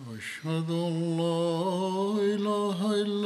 أشهد أن لا إله إلا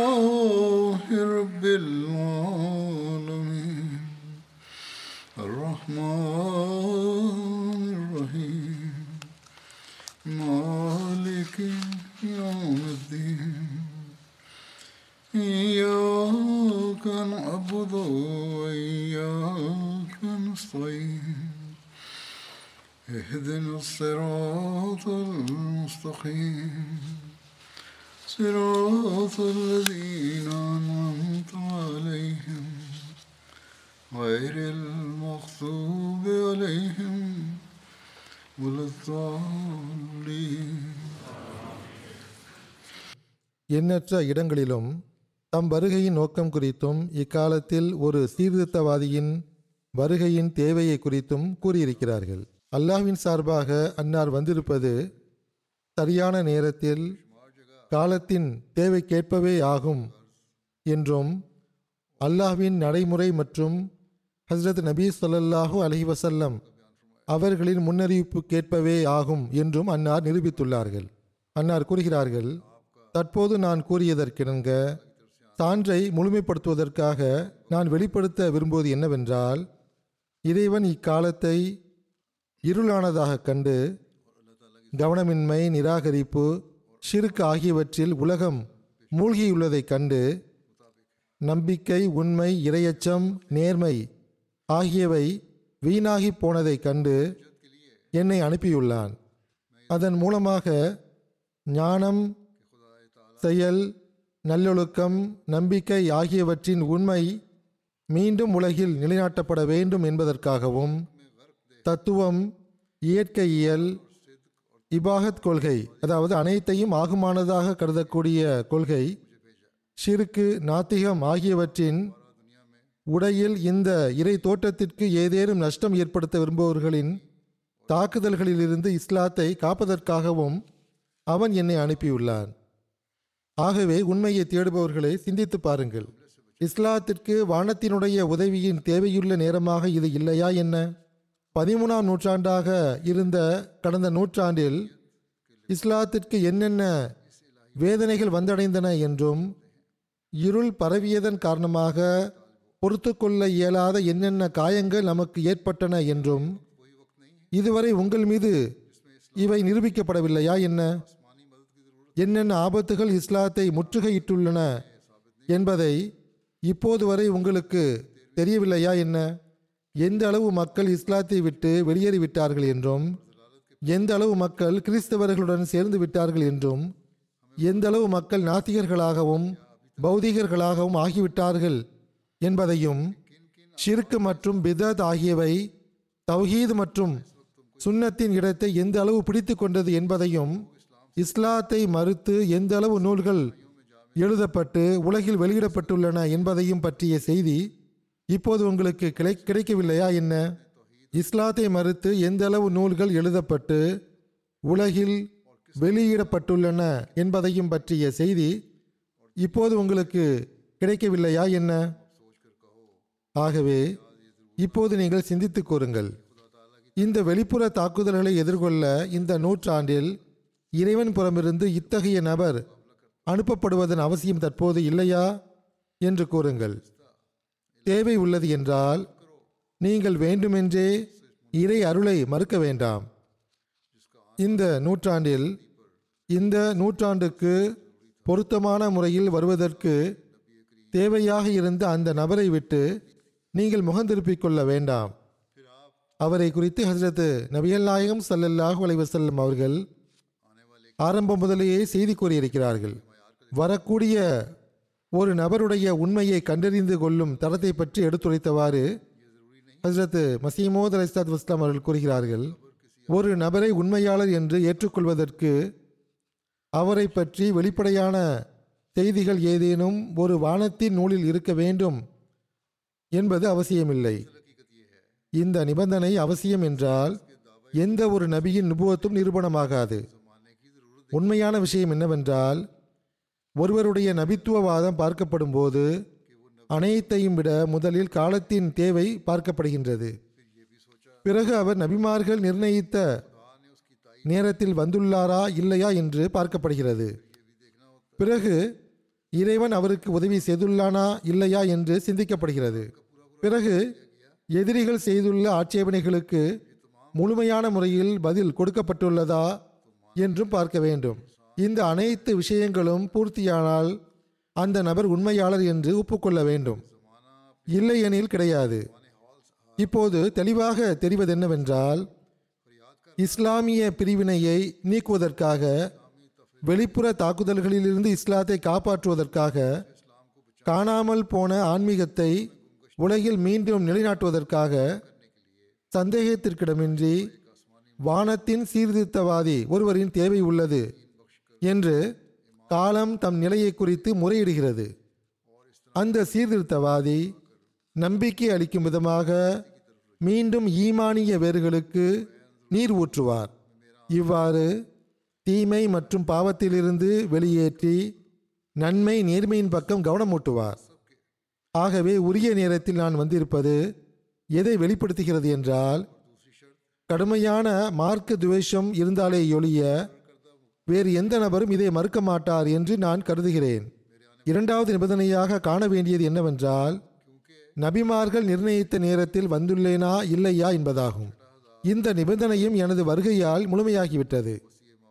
المستقيم صراط الذين أنعمت عليهم غير المغضوب عليهم ولا الضالين எண்ணற்ற இடங்களிலும் தம் வருகையின் நோக்கம் குறித்தும் இக்காலத்தில் ஒரு சீர்திருத்தவாதியின் வருகையின் தேவையை குறித்தும் கூறியிருக்கிறார்கள் அல்லாஹ்வின் சார்பாக அன்னார் வந்திருப்பது சரியான நேரத்தில் காலத்தின் தேவைக்கேற்பவே ஆகும் என்றும் அல்லாஹ்வின் நடைமுறை மற்றும் ஹஸ்ரத் நபி சொல்லல்லாஹு அலஹி வசல்லம் அவர்களின் முன்னறிவிப்புக்கேற்பவே ஆகும் என்றும் அன்னார் நிரூபித்துள்ளார்கள். அன்னார் கூறுகிறார்கள் தற்போது நான் கூறியதற்கிணங்க சான்றை முழுமைப்படுத்துவதற்காக நான் வெளிப்படுத்த விரும்புவது என்னவென்றால் இறைவன் இக்காலத்தை இருளானதாக கண்டு கவனமின்மை நிராகரிப்பு ஷிர்க் ஆகியவற்றில் உலகம் மூழ்கியுள்ளதைக் கண்டு நம்பிக்கை உண்மை இரையச்சம் நேர்மை ஆகியவை வீணாகி போனதைக் கண்டு என்னை அனுப்பியுள்ளான். அதன் மூலமாக ஞானம் செயல் நல்லொழுக்கம் நம்பிக்கை ஆகியவற்றின் உண்மை மீண்டும் உலகில் நிலைநாட்டப்பட வேண்டும் என்பதற்காகவும் தத்துவம் இயற்கையியல் இபாகத் கொள்கை அதாவது அனைத்தையும் ஆகுமானதாக கருதக்கூடிய கொள்கை ஷிருக்கு நாத்திகம் ஆகியவற்றின் உடையில் இந்த இறை தோற்றத்திற்கு ஏதேனும் நஷ்டம் ஏற்படுத்த விரும்புபவர்களின் தாக்குதல்களிலிருந்து இஸ்லாத்தை காப்பதற்காகவும் அவன் என்னை அனுப்பியுள்ளான். ஆகவே உண்மையை தேடுபவர்களை சிந்தித்து பாருங்கள். இஸ்லாத்திற்கு வானத்தினுடைய உதவியின் தேவையுள்ள நேரமாக இது இல்லையா என்ன? பதிமூணாம் நூற்றாண்டாக இருந்த கடந்த நூற்றாண்டில் இஸ்லாத்திற்கு என்னென்ன வேதனைகள் வந்தடைந்தன என்றும் இருள் பரவியதன் காரணமாக பொறுத்து கொள்ள இயலாத என்னென்ன காயங்கள் நமக்கு ஏற்பட்டன என்றும் இதுவரை உங்கள் மீது இவை நிரூபிக்கப்படவில்லையா என்ன? என்னென்ன ஆபத்துகள் இஸ்லாத்தை முற்றுகையிட்டுள்ளன என்பதை இப்போது வரை உங்களுக்கு தெரியவில்லையா என்ன? எந்த அளவு மக்கள் இஸ்லாத்தை விட்டு வெளியேறிவிட்டார்கள் என்றும் எந்த அளவு மக்கள் கிறிஸ்தவர்களுடன் சேர்ந்து விட்டார்கள் என்றும் எந்த அளவு மக்கள் நாத்திகர்களாகவும் பௌதிகர்களாகவும் ஆகிவிட்டார்கள் என்பதையும் ஷிர்க் மற்றும் பிதத் ஆகியவை தௌஹீது மற்றும் சுன்னத்தின் இடத்தை எந்த அளவு பிடித்து கொண்டது என்பதையும் இஸ்லாத்தை மறுத்து எந்த அளவு நூல்கள் எழுதப்பட்டு உலகில் வெளியிடப்பட்டுள்ளன என்பதையும் பற்றிய செய்தி இப்போது உங்களுக்கு கிடை கிடைக்கவில்லையா என்ன? இஸ்லாத்தை மறுத்து எந்த அளவு நூல்கள் எழுதப்பட்டு உலகில் வெளியிடப்பட்டுள்ளன என்பதையும் பற்றிய செய்தி இப்போது உங்களுக்கு கிடைக்கவில்லையா என்ன? ஆகவே இப்போது நீங்கள் சிந்தித்துக் கூறுங்கள். இந்த வெளிப்புற தாக்குதல்களை எதிர்கொள்ள இந்த நூற்றாண்டில் இறைவன் புறமிருந்து இத்தகைய நபர் அனுப்பப்படுவதன் அவசியம் தற்போது இல்லையா? என்று கூறுங்கள். தேவை உள்ளது என்றால் நீங்கள் வேண்டுமென்றே இறை அருளை மறுக்க வேண்டாம். இந்த நூற்றாண்டில் இந்த நூற்றாண்டுக்கு பொருத்தமான முறையில் வருவதற்கு தேவையாக இருந்த அந்த நபரை விட்டு நீங்கள் முகந்திருப்பிக் கொள்ள வேண்டாம். அவரை குறித்து ஹசரத் நபியல் நாயகம் ஸல்லல்லாஹு அலைவசல்லம் அவர்கள் ஆரம்பம் முதலேயே செய்தி கூறியிருக்கிறார்கள். வரக்கூடிய ஒரு நபருடைய உண்மையை கண்டறிந்து கொள்ளும் தரத்தை பற்றி எடுத்துரைத்தவாறு ஹஸ்ரத் மசீமோத் அலிஸ்தாத் வஸ்லாம் அவர்கள் கூறுகிறார்கள் ஒரு நபரை உண்மையாளர் என்று ஏற்றுக்கொள்வதற்கு அவரை பற்றி வெளிப்படையான செய்திகள் ஏதேனும் ஒரு வானத்தின் நூலில் இருக்க வேண்டும் என்பது அவசியமில்லை. இந்த நிபந்தனை அவசியம் என்றால் எந்த ஒரு நபியின் நுபுவத்தும் நிரூபணமாகாது. உண்மையான விஷயம் என்னவென்றால் ஒருவருடைய நபித்துவவாதம் பார்க்கப்படும் போது அனைத்தையும் விட முதலில் காலத்தின் தேவை பார்க்கப்படுகின்றது. பிறகு அவர் நபிமார்கள் நிர்ணயித்த நேரத்தில் வந்துள்ளாரா இல்லையா என்று பார்க்கப்படுகிறது. பிறகு இறைவன் அவருக்கு உதவி செய்துள்ளானா இல்லையா என்று சிந்திக்கப்படுகிறது. பிறகு எதிரிகள் செய்துள்ள ஆட்சேபனைகளுக்கு முழுமையான முறையில் பதில் கொடுக்கப்பட்டுள்ளதா என்றும் பார்க்க வேண்டும். இந்த அனைத்து விஷயங்களும் பூர்த்தியானால் அந்த நபர் உண்மையாளர் என்று ஒப்புக்கொள்ள வேண்டும். இல்லையெனில் கிடையாது. இப்போது தெளிவாக தெரிவது என்னவென்றால் இஸ்லாமிய பிரிவினையை நீக்குவதற்காக வெளிப்புற தாக்குதல்களிலிருந்து இஸ்லாத்தை காப்பாற்றுவதற்காக காணாமல் போன ஆன்மீகத்தை உலகில் மீண்டும் நிலைநாட்டுவதற்காக சந்தேகத்திற்கிடமின்றி வானத்தின் சீர்திருத்தவாதி ஒருவரின் தேவை உள்ளது. என்று காலம் தம் நிலையை குறித்து முறையிடுகிறது. அந்த சீர்திருத்தவாதி நம்பிக்கை அளிக்கும் விதமாக மீண்டும் ஈமானிய வேர்களுக்கு நீர் ஊற்றுவார். இவ்வாறு தீமை மற்றும் பாவத்திலிருந்து வெளியேற்றி நன்மை நேர்மையின் பக்கம் கவனமூட்டுவார் ஆகவே உரிய நேரத்தில் நான் வந்திருப்பது எதை வெளிப்படுத்துகிறது என்றால் கடுமையான மார்க்க துவேஷம் இருந்தாலே ஒழிய வேறு எந்த நபரும் இதை மறுக்க மாட்டார் என்று நான் கருதுகிறேன். இரண்டாவது நிபந்தனையாக காண வேண்டியது என்னவென்றால் நபிமார்கள் நிர்ணயித்த நேரத்தில் வந்துள்ளேனா இல்லையா என்பதாகும். இந்த நிபந்தனையும் எனது வருகையால் முழுமையாகிவிட்டது.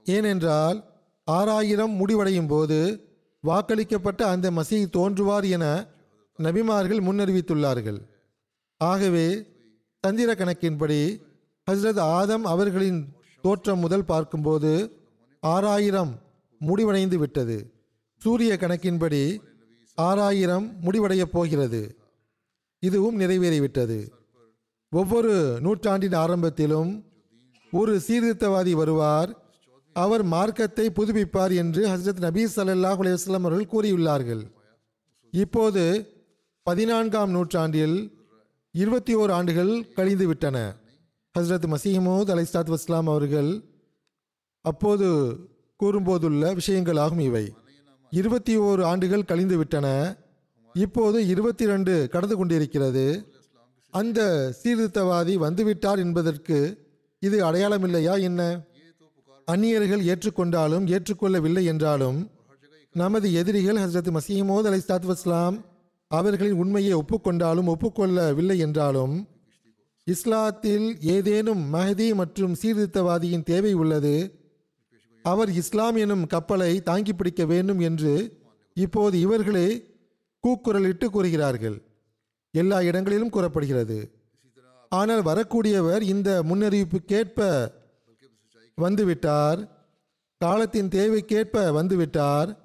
ஏனென்றால் ஆறாயிரம் முடிவடையும் போது வாக்களிக்கப்பட்ட அந்த மசீ தோன்றுவார் என நபிமார்கள் முன்னறிவித்துள்ளார்கள். ஆகவே தந்திர கணக்கின்படி ஹஸ்ரத் ஆதம் அவர்களின் தோற்றம் முதல் பார்க்கும்போது ஆறாயிரம் முடிவடைந்து விட்டது. சூரிய கணக்கின்படி ஆறாயிரம் முடிவடையப் போகிறது. இதுவும் நிறைவேறிவிட்டது. ஒவ்வொரு நூற்றாண்டின் ஆரம்பத்திலும் ஒரு சீர்திருத்தவாதி வருவார். அவர் மார்க்கத்தை புதுப்பிப்பார் என்று ஹஸ்ரத் நபீ ஸல்லல்லாஹு அலைஹி அவர்கள் கூறியுள்ளார்கள். இப்போது பதினான்காம் நூற்றாண்டில் இருபத்தி ஓர் ஆண்டுகள் கழிந்து விட்டன ஹஸ்ரத் மசீமூத் அலைஸ்தாத் வஸ்லாம் அவர்கள் அப்போது கூறும்போதுள்ள விஷயங்களாகும் இவை. இருபத்தி ஓரு ஆண்டுகள் கழிந்து விட்டன. இப்போது இருபத்தி ரெண்டு கடந்து கொண்டிருக்கிறது. அந்த சீர்திருத்தவாதி வந்துவிட்டார் என்பதற்கு இது அடையாளமில்லையா என்ன? அந்நியர்கள் ஏற்றுக்கொண்டாலும் ஏற்றுக்கொள்ளவில்லை என்றாலும் நமது எதிரிகள் ஹசரத் மசீமோத் அலை வஸ்லாம் அவர்களின் உண்மையை ஒப்புக்கொண்டாலும் ஒப்புக்கொள்ளவில்லை என்றாலும் இஸ்லாத்தில் ஏதேனும் மஹதி மற்றும் சீர்திருத்தவாதியின் தேவை உள்ளது அவர் இஸ்லாம் எனும் கப்பலை தாங்கி பிடிக்க வேண்டும் என்று இப்போது இவர்களே கூக்குரலிட்டு கூறுகிறார்கள். எல்லா இடங்களிலும் கூறப்படுகிறது. ஆனால் வரக்கூடியவர் இந்த முன்னறிவிப்புக்கேற்ப வந்துவிட்டார். காலத்தின் தேவைக்கேற்ப வந்துவிட்டார்.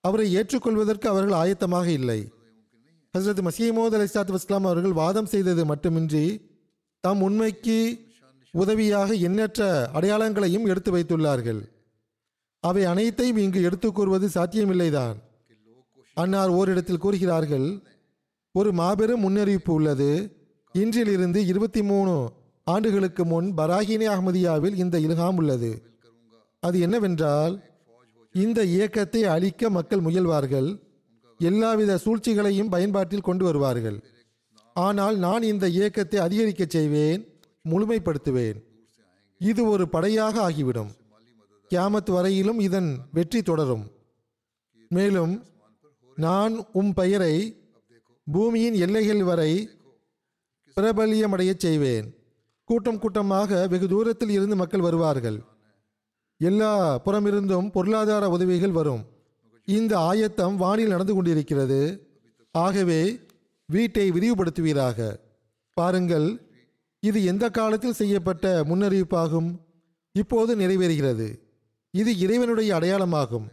அவரை ஏற்றுக்கொள்வதற்கு அவர்கள் ஆயத்தமாக இல்லை. ஹசரத் மசீமோத் அலி சாத் வஸ்லாம் அவர்கள் வாதம் செய்தது மட்டுமின்றி தம் உண்மைக்கு உதவியாக எண்ணற்ற அடையாளங்களையும் எடுத்து வைத்துள்ளார்கள். அவை அனைத்தையும் இங்கு எடுத்துக் கூறுவது சாத்தியமில்லைதான். அன்னார் ஓரிடத்தில் கூறுகிறார்கள் ஒரு மாபெரும் முன்னறிவிப்பு உள்ளது. இன்றிலிருந்து இருபத்தி மூணு ஆண்டுகளுக்கு முன் பராகினி அகமதியாவில் இந்த இல்ஹாம் உள்ளது. அது என்னவென்றால் இந்த இயக்கத்தை அழிக்க மக்கள் முயல்வார்கள். எல்லாவித சூழ்ச்சிகளையும் பயன்பாட்டில் கொண்டு வருவார்கள். ஆனால் நான் இந்த இயக்கத்தை அதிகரிக்க செய்வேன் முழுமைப்படுத்துவேன். இது ஒரு படையாக ஆகிவிடும். கியாமத் வரையிலும் இதன் வெற்றி தொடரும். மேலும் நான் உம் பெயரை பூமியின் எல்லைகள் வரை பிரபலியமடைய செய்வேன். கூட்டம் கூட்டமாக வெகு தூரத்தில் இருந்து மக்கள் வருவார்கள். எல்லா புறமிருந்தும் பொருளாதார உதவிகள் வரும். இந்த ஆயத்தம் வானில் நடந்து கொண்டிருக்கிறது. ஆகவே வீட்டை விரிவுபடுத்துவீராக. பாருங்கள் இது எந்த காலத்தில் செய்யப்பட்ட முன்னறிவிப்பாகும்? இப்போது நிறைவேறுகிறது. இது இறைவனுடைய அடையாளமாகும்.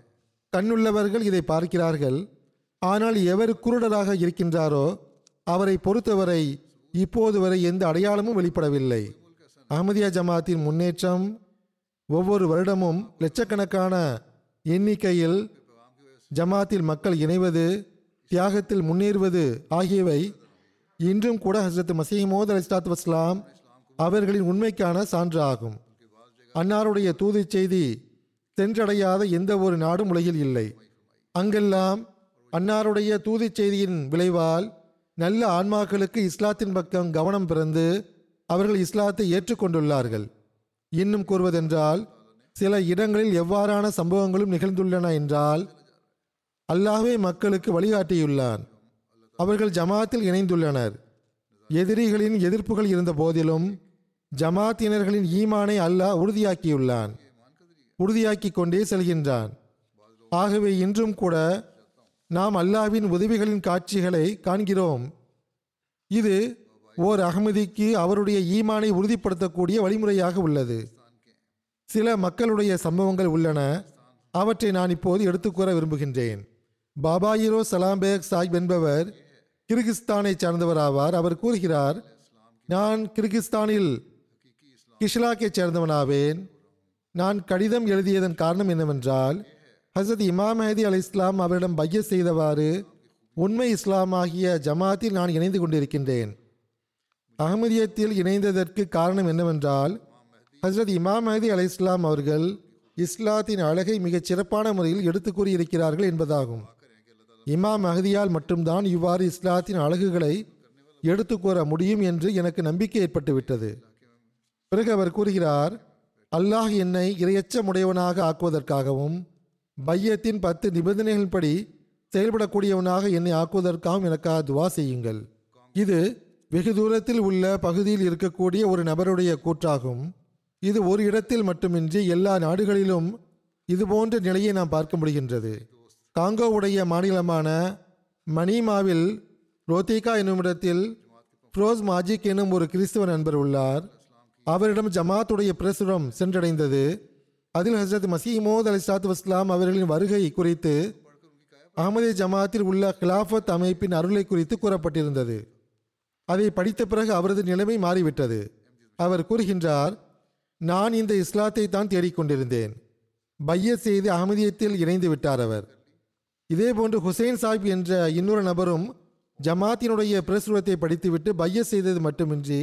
கண்ணுள்ளவர்கள் இதை பார்க்கிறார்கள். ஆனால் எவர் குருடராக இருக்கின்றாரோ அவரை பொறுத்தவரை இப்போது வரை எந்த அடையாளமும் வெளிப்படவில்லை. அஹமதியா ஜமாத்தின் முன்னேற்றம் ஒவ்வொரு வருடமும் லட்சக்கணக்கான எண்ணிக்கையில் ஜமாத்தில் மக்கள் இணைவது தியாகத்தில் முன்னேறுவது ஆகியவை இன்றும் கூட ஹசரத் மசீமோத் அலிஸ்லாத் வஸ்லாம் அவர்களின் உண்மைக்கான சான்று ஆகும். அன்னாருடைய தூது செய்தி சென்றடையாத எந்த ஒரு நாடும் உலகில் இல்லை. அங்கெல்லாம் அன்னாருடைய தூதிச் செய்தியின் விளைவால் நல்ல ஆன்மாக்களுக்கு இஸ்லாத்தின் பக்கம் கவனம் பிறந்து அவர்கள் இஸ்லாத்தை ஏற்றுக்கொண்டுள்ளார்கள் இன்னும் கூறுவதென்றால் சில இடங்களில் எவ்வாறான சம்பவங்களும் நிகழ்ந்துள்ளன என்றால் அல்லாஹே மக்களுக்கு வழிகாட்டியுள்ளான். அவர்கள் ஜமாத்தில் இணைந்துள்ளனர். எதிரிகளின் எதிர்ப்புகள் இருந்த போதிலும் ஜமாத்தினர்களின் ஈமானை அல்லாஹ் உறுதியாக்கியுள்ளான். உறுதியாக்கி கொண்டே செல்கின்றான். ஆகவே இன்றும் கூட நாம் அல்லாஹ்வின் உதவிகளின் காட்சிகளை காண்கிறோம். இது ஓர் அகமதிக்கு அவருடைய ஈமானை உறுதிப்படுத்தக்கூடிய வழிமுறையாக உள்ளது. சில மக்களுடைய சம்பவங்கள் உள்ளன. அவற்றை நான் இப்போது எடுத்துக்கூற விரும்புகின்றேன். பாபாயிரோ சலாம்பேக் சாஹிப் என்பவர் கிர்கிஸ்தானை சார்ந்தவர் ஆவார் அவர் கூறுகிறார் நான் கிர்கிஸ்தானில் கிஷ்லாக்கைச் சேர்ந்தவனாவேன். நான் கடிதம் எழுதியதன் காரணம் என்னவென்றால் ஹசரத் இமாம் மஹதி அலி இஸ்லாம் அவரிடம் பைய செய்தவாறு உண்மை இஸ்லாமாகிய ஜமாத்தில் நான் இணைந்து கொண்டிருக்கின்றேன். அகமதியத்தில் இணைந்ததற்கு காரணம் என்னவென்றால் ஹசரத் இமாம் மஹதி அலி இஸ்லாம் அவர்கள் இஸ்லாத்தின் அழகை மிகச் சிறப்பான முறையில் எடுத்து கூறியிருக்கிறார்கள் என்பதாகும். இமாம் மஹதியால் மட்டும்தான் இவ்வாறு இஸ்லாத்தின் அழகுகளை எடுத்து கூற முடியும் என்று எனக்கு நம்பிக்கை ஏற்பட்டுவிட்டது. பிறகு அவர் கூறுகிறார் அல்லாஹ் என்னை இரையச்சமுடையவனாக ஆக்குவதற்காகவும் பையத்தின் பத்து நிபந்தனைகளின்படி செயல்படக்கூடியவனாக என்னை ஆக்குவதற்காகவும் எனக்காக துவா செய்யுங்கள். இது வெகு தூரத்தில் உள்ள பகுதியில் இருக்கக்கூடிய ஒரு நபருடைய கூற்றாகும். இது ஒரு இடத்தில் மட்டுமின்றி எல்லா நாடுகளிலும் இதுபோன்ற நிலையை நாம் பார்க்க முடிகின்றது. காங்கோவுடைய மாநிலமான மணிமாவில் ரோத்திகா என்னும் இடத்தில் ஃப்ரோஸ் மாஜிக் எனும் ஒரு கிறிஸ்துவ நண்பர் உள்ளார். அவரிடம் ஜமாத்துடைய பிரசுரம் சென்றடைந்தது. அதில் ஹசரத் மசீமோத் அலி சாத் வஸ்லாம் அவர்களின் வருகை குறித்து அகமது ஜமாத்தில் உள்ள கிலாஃபத் அமைப்பின் அருளை குறித்து கூறப்பட்டிருந்தது. அதை படித்த பிறகு அவரது நிலைமை மாறிவிட்டது. அவர் கூறுகின்றார் நான் இந்த இஸ்லாத்தை தான் தேடிக்கொண்டிருந்தேன் பைய செய்து அகமதியத்தில் இணைந்து விட்டார் அவர். இதேபோன்று ஹுசைன் சாஹிப் என்ற இன்னொரு நபரும் ஜமாத்தினுடைய பிரசுரத்தை படித்துவிட்டு பைய செய்தது மட்டுமின்றி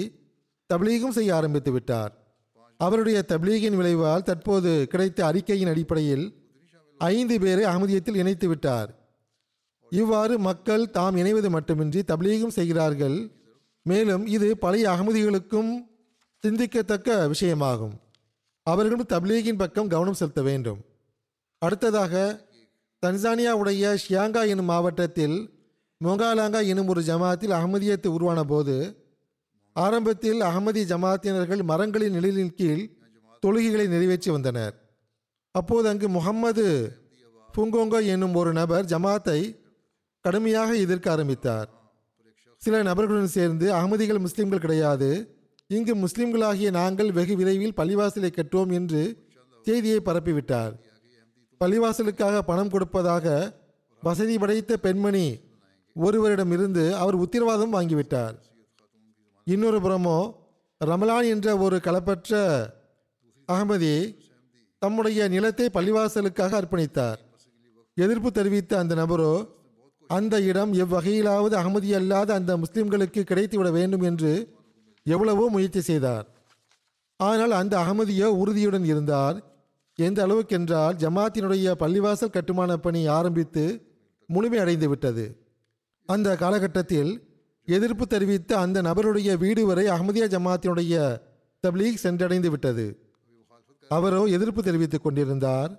தப்லீகும் செய்ய ஆரம்பித்து விட்டார். அவருடைய தப்லீகின் விளைவால் தற்போது கிடைத்த அறிக்கையின் அடிப்படையில் ஐந்து பேரை அகமதியத்தில் இணைத்து விட்டார். இவ்வாறு மக்கள் தாம் இணைவது மட்டுமின்றி தப்லீகும் செய்கிறார்கள். மேலும் இது பழைய அகமதிகளுக்கும் சிந்திக்கத்தக்க விஷயமாகும். அவர்களும் தப்லீகின் பக்கம் கவனம் செலுத்த வேண்டும். அடுத்ததாக தன்சானியாவுடைய ஷியாங்கா எனும் மாவட்டத்தில் மொங்காலாங்கா எனும் ஒரு ஜமாத்தில் அகமதியத்து உருவான போது ஆரம்பத்தில் அகமதி ஜமாத்தினர்கள் மரங்களின் நிழலின் கீழ் தொழுகைகளை நிறைவேற்றி வந்தனர். அப்போது அங்கு முகம்மது புங்கோங்கோ என்னும் ஒரு நபர் ஜமாத்தை கடுமையாக எதிர்க்க ஆரம்பித்தார். சில நபர்களுடன் சேர்ந்து அகமதிகள் முஸ்லிம்கள் கிடையாது. இங்கு முஸ்லிம்களாகிய நாங்கள் வெகு விரைவில் பள்ளிவாசலை கட்டுவோம் என்று செய்தியை பரப்பிவிட்டார். பள்ளிவாசலுக்காக பணம் கொடுப்பதாக வசதி படைத்த பெண்மணி ஒருவரிடமிருந்து அவர் உத்தரவாதம் வாங்கிவிட்டார். இன்னொரு புறமோ ரமலான் என்ற ஒரு களப்பற்ற அகமதி தம்முடைய நிலத்தை பள்ளிவாசலுக்காக அர்ப்பணித்தார். எதிர்ப்பு தெரிவித்த அந்த நபரோ அந்த இடம் எவ்வகையிலாவது அகமதி அல்லாத அந்த முஸ்லிம்களுக்கு கிடைத்துவிட வேண்டும் என்று எவ்வளவோ முயற்சி செய்தார். ஆனால் அந்த அகமதியோ உறுதியுடன் இருந்தார். எந்த அளவுக்கென்றால் ஜமாத்தினுடைய பள்ளிவாசல் கட்டுமான பணி ஆரம்பித்து முழுமையடைந்து விட்டது அந்த காலகட்டத்தில் எதிர்ப்பு தெரிவித்து அந்த நபருடைய வீடு வரை அஹமதியா ஜமாத்தினுடைய தப்லீக் சென்றடைந்து விட்டது. அவரோ எதிர்ப்பு தெரிவித்துக் கொண்டிருந்தார்.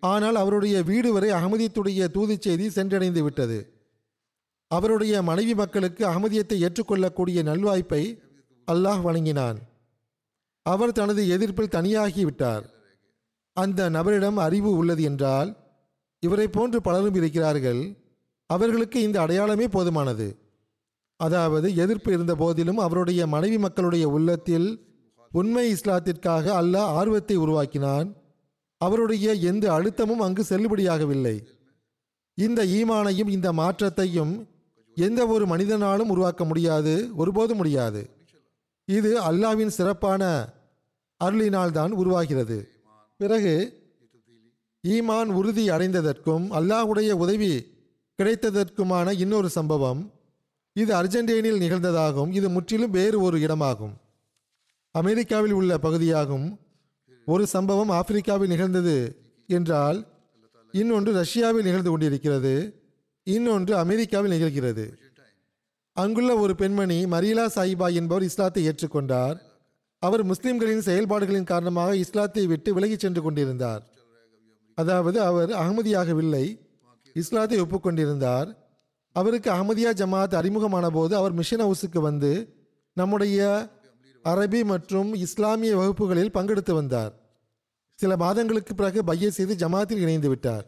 ஆனால் அவருடைய வீடு வரை அகமதியத்துடைய தூதுச் செய்தி சென்றடைந்து விட்டது. அவருடைய மனைவி மக்களுக்கு அகமதியத்தை ஏற்றுக்கொள்ளக்கூடிய நல்வாய்ப்பை அல்லாஹ் வழங்கினான். அவர் தனது எதிர்ப்பில் தனியாகி விட்டார். அந்த நபரிடம் அறிவு உள்ளது என்றால் இவரை போன்று பலரும் இருக்கிறார்கள். அவர்களுக்கு இந்த அடையாளமே போதுமானது. அதாவது எதிர்ப்பு இருந்த போதிலும் அவருடைய மனைவி மக்களுடைய உள்ளத்தில் உண்மை இஸ்லாத்திற்காக அல்லாஹ் ஆர்வத்தை உருவாக்கினான். அவருடைய எந்த அழுத்தமும் அங்கு செல்லுபடியாகவில்லை. இந்த ஈமானையும் இந்த மாற்றத்தையும் எந்த ஒரு மனிதனாலும் உருவாக்க முடியாது ஒருபோதும் முடியாது. இது அல்லாவின் சிறப்பான அருளினால் தான் உருவாகிறது. பிறகு ஈமான் உறுதி அடைந்ததற்கும் அல்லாஹ்வுடைய உதவி கிடைத்ததற்குமான இன்னொரு சம்பவம். இது அர்ஜென்டினில் நிகழ்ந்ததாகும். இது முற்றிலும் வேறு ஒரு இடமாகும். அமெரிக்காவில் உள்ள பகுதியாகும். ஒரு சம்பவம் ஆப்பிரிக்காவில் நிகழ்ந்தது என்றால் இன்னொன்று ரஷ்யாவில் நிகழ்ந்து கொண்டிருக்கிறது. இன்னொன்று அமெரிக்காவில் நிகழ்கிறது. அங்குள்ள ஒரு பெண்மணி மரீலா சாயிபா என்பவர் இஸ்லாத்தை ஏற்றுக்கொண்டார். அவர் முஸ்லிம்களின் செயல்பாடுகளின் காரணமாக இஸ்லாத்தை விட்டு விலகிச் சென்று கொண்டிருந்தார். அதாவது அவர் அகமதியாகவில்லை. இஸ்லாத்தை ஒப்புக்கொண்டிருந்தார். அவருக்கு அகமதியா ஜமாத் அறிமுகமான போது அவர் மிஷன் ஹவுஸுக்கு வந்து நம்முடைய அரபி மற்றும் இஸ்லாமிய வகுப்புகளில் பங்கெடுத்து வந்தார். சில மாதங்களுக்கு பிறகு பைய செய்து ஜமாத்தில் இணைந்து விட்டார்.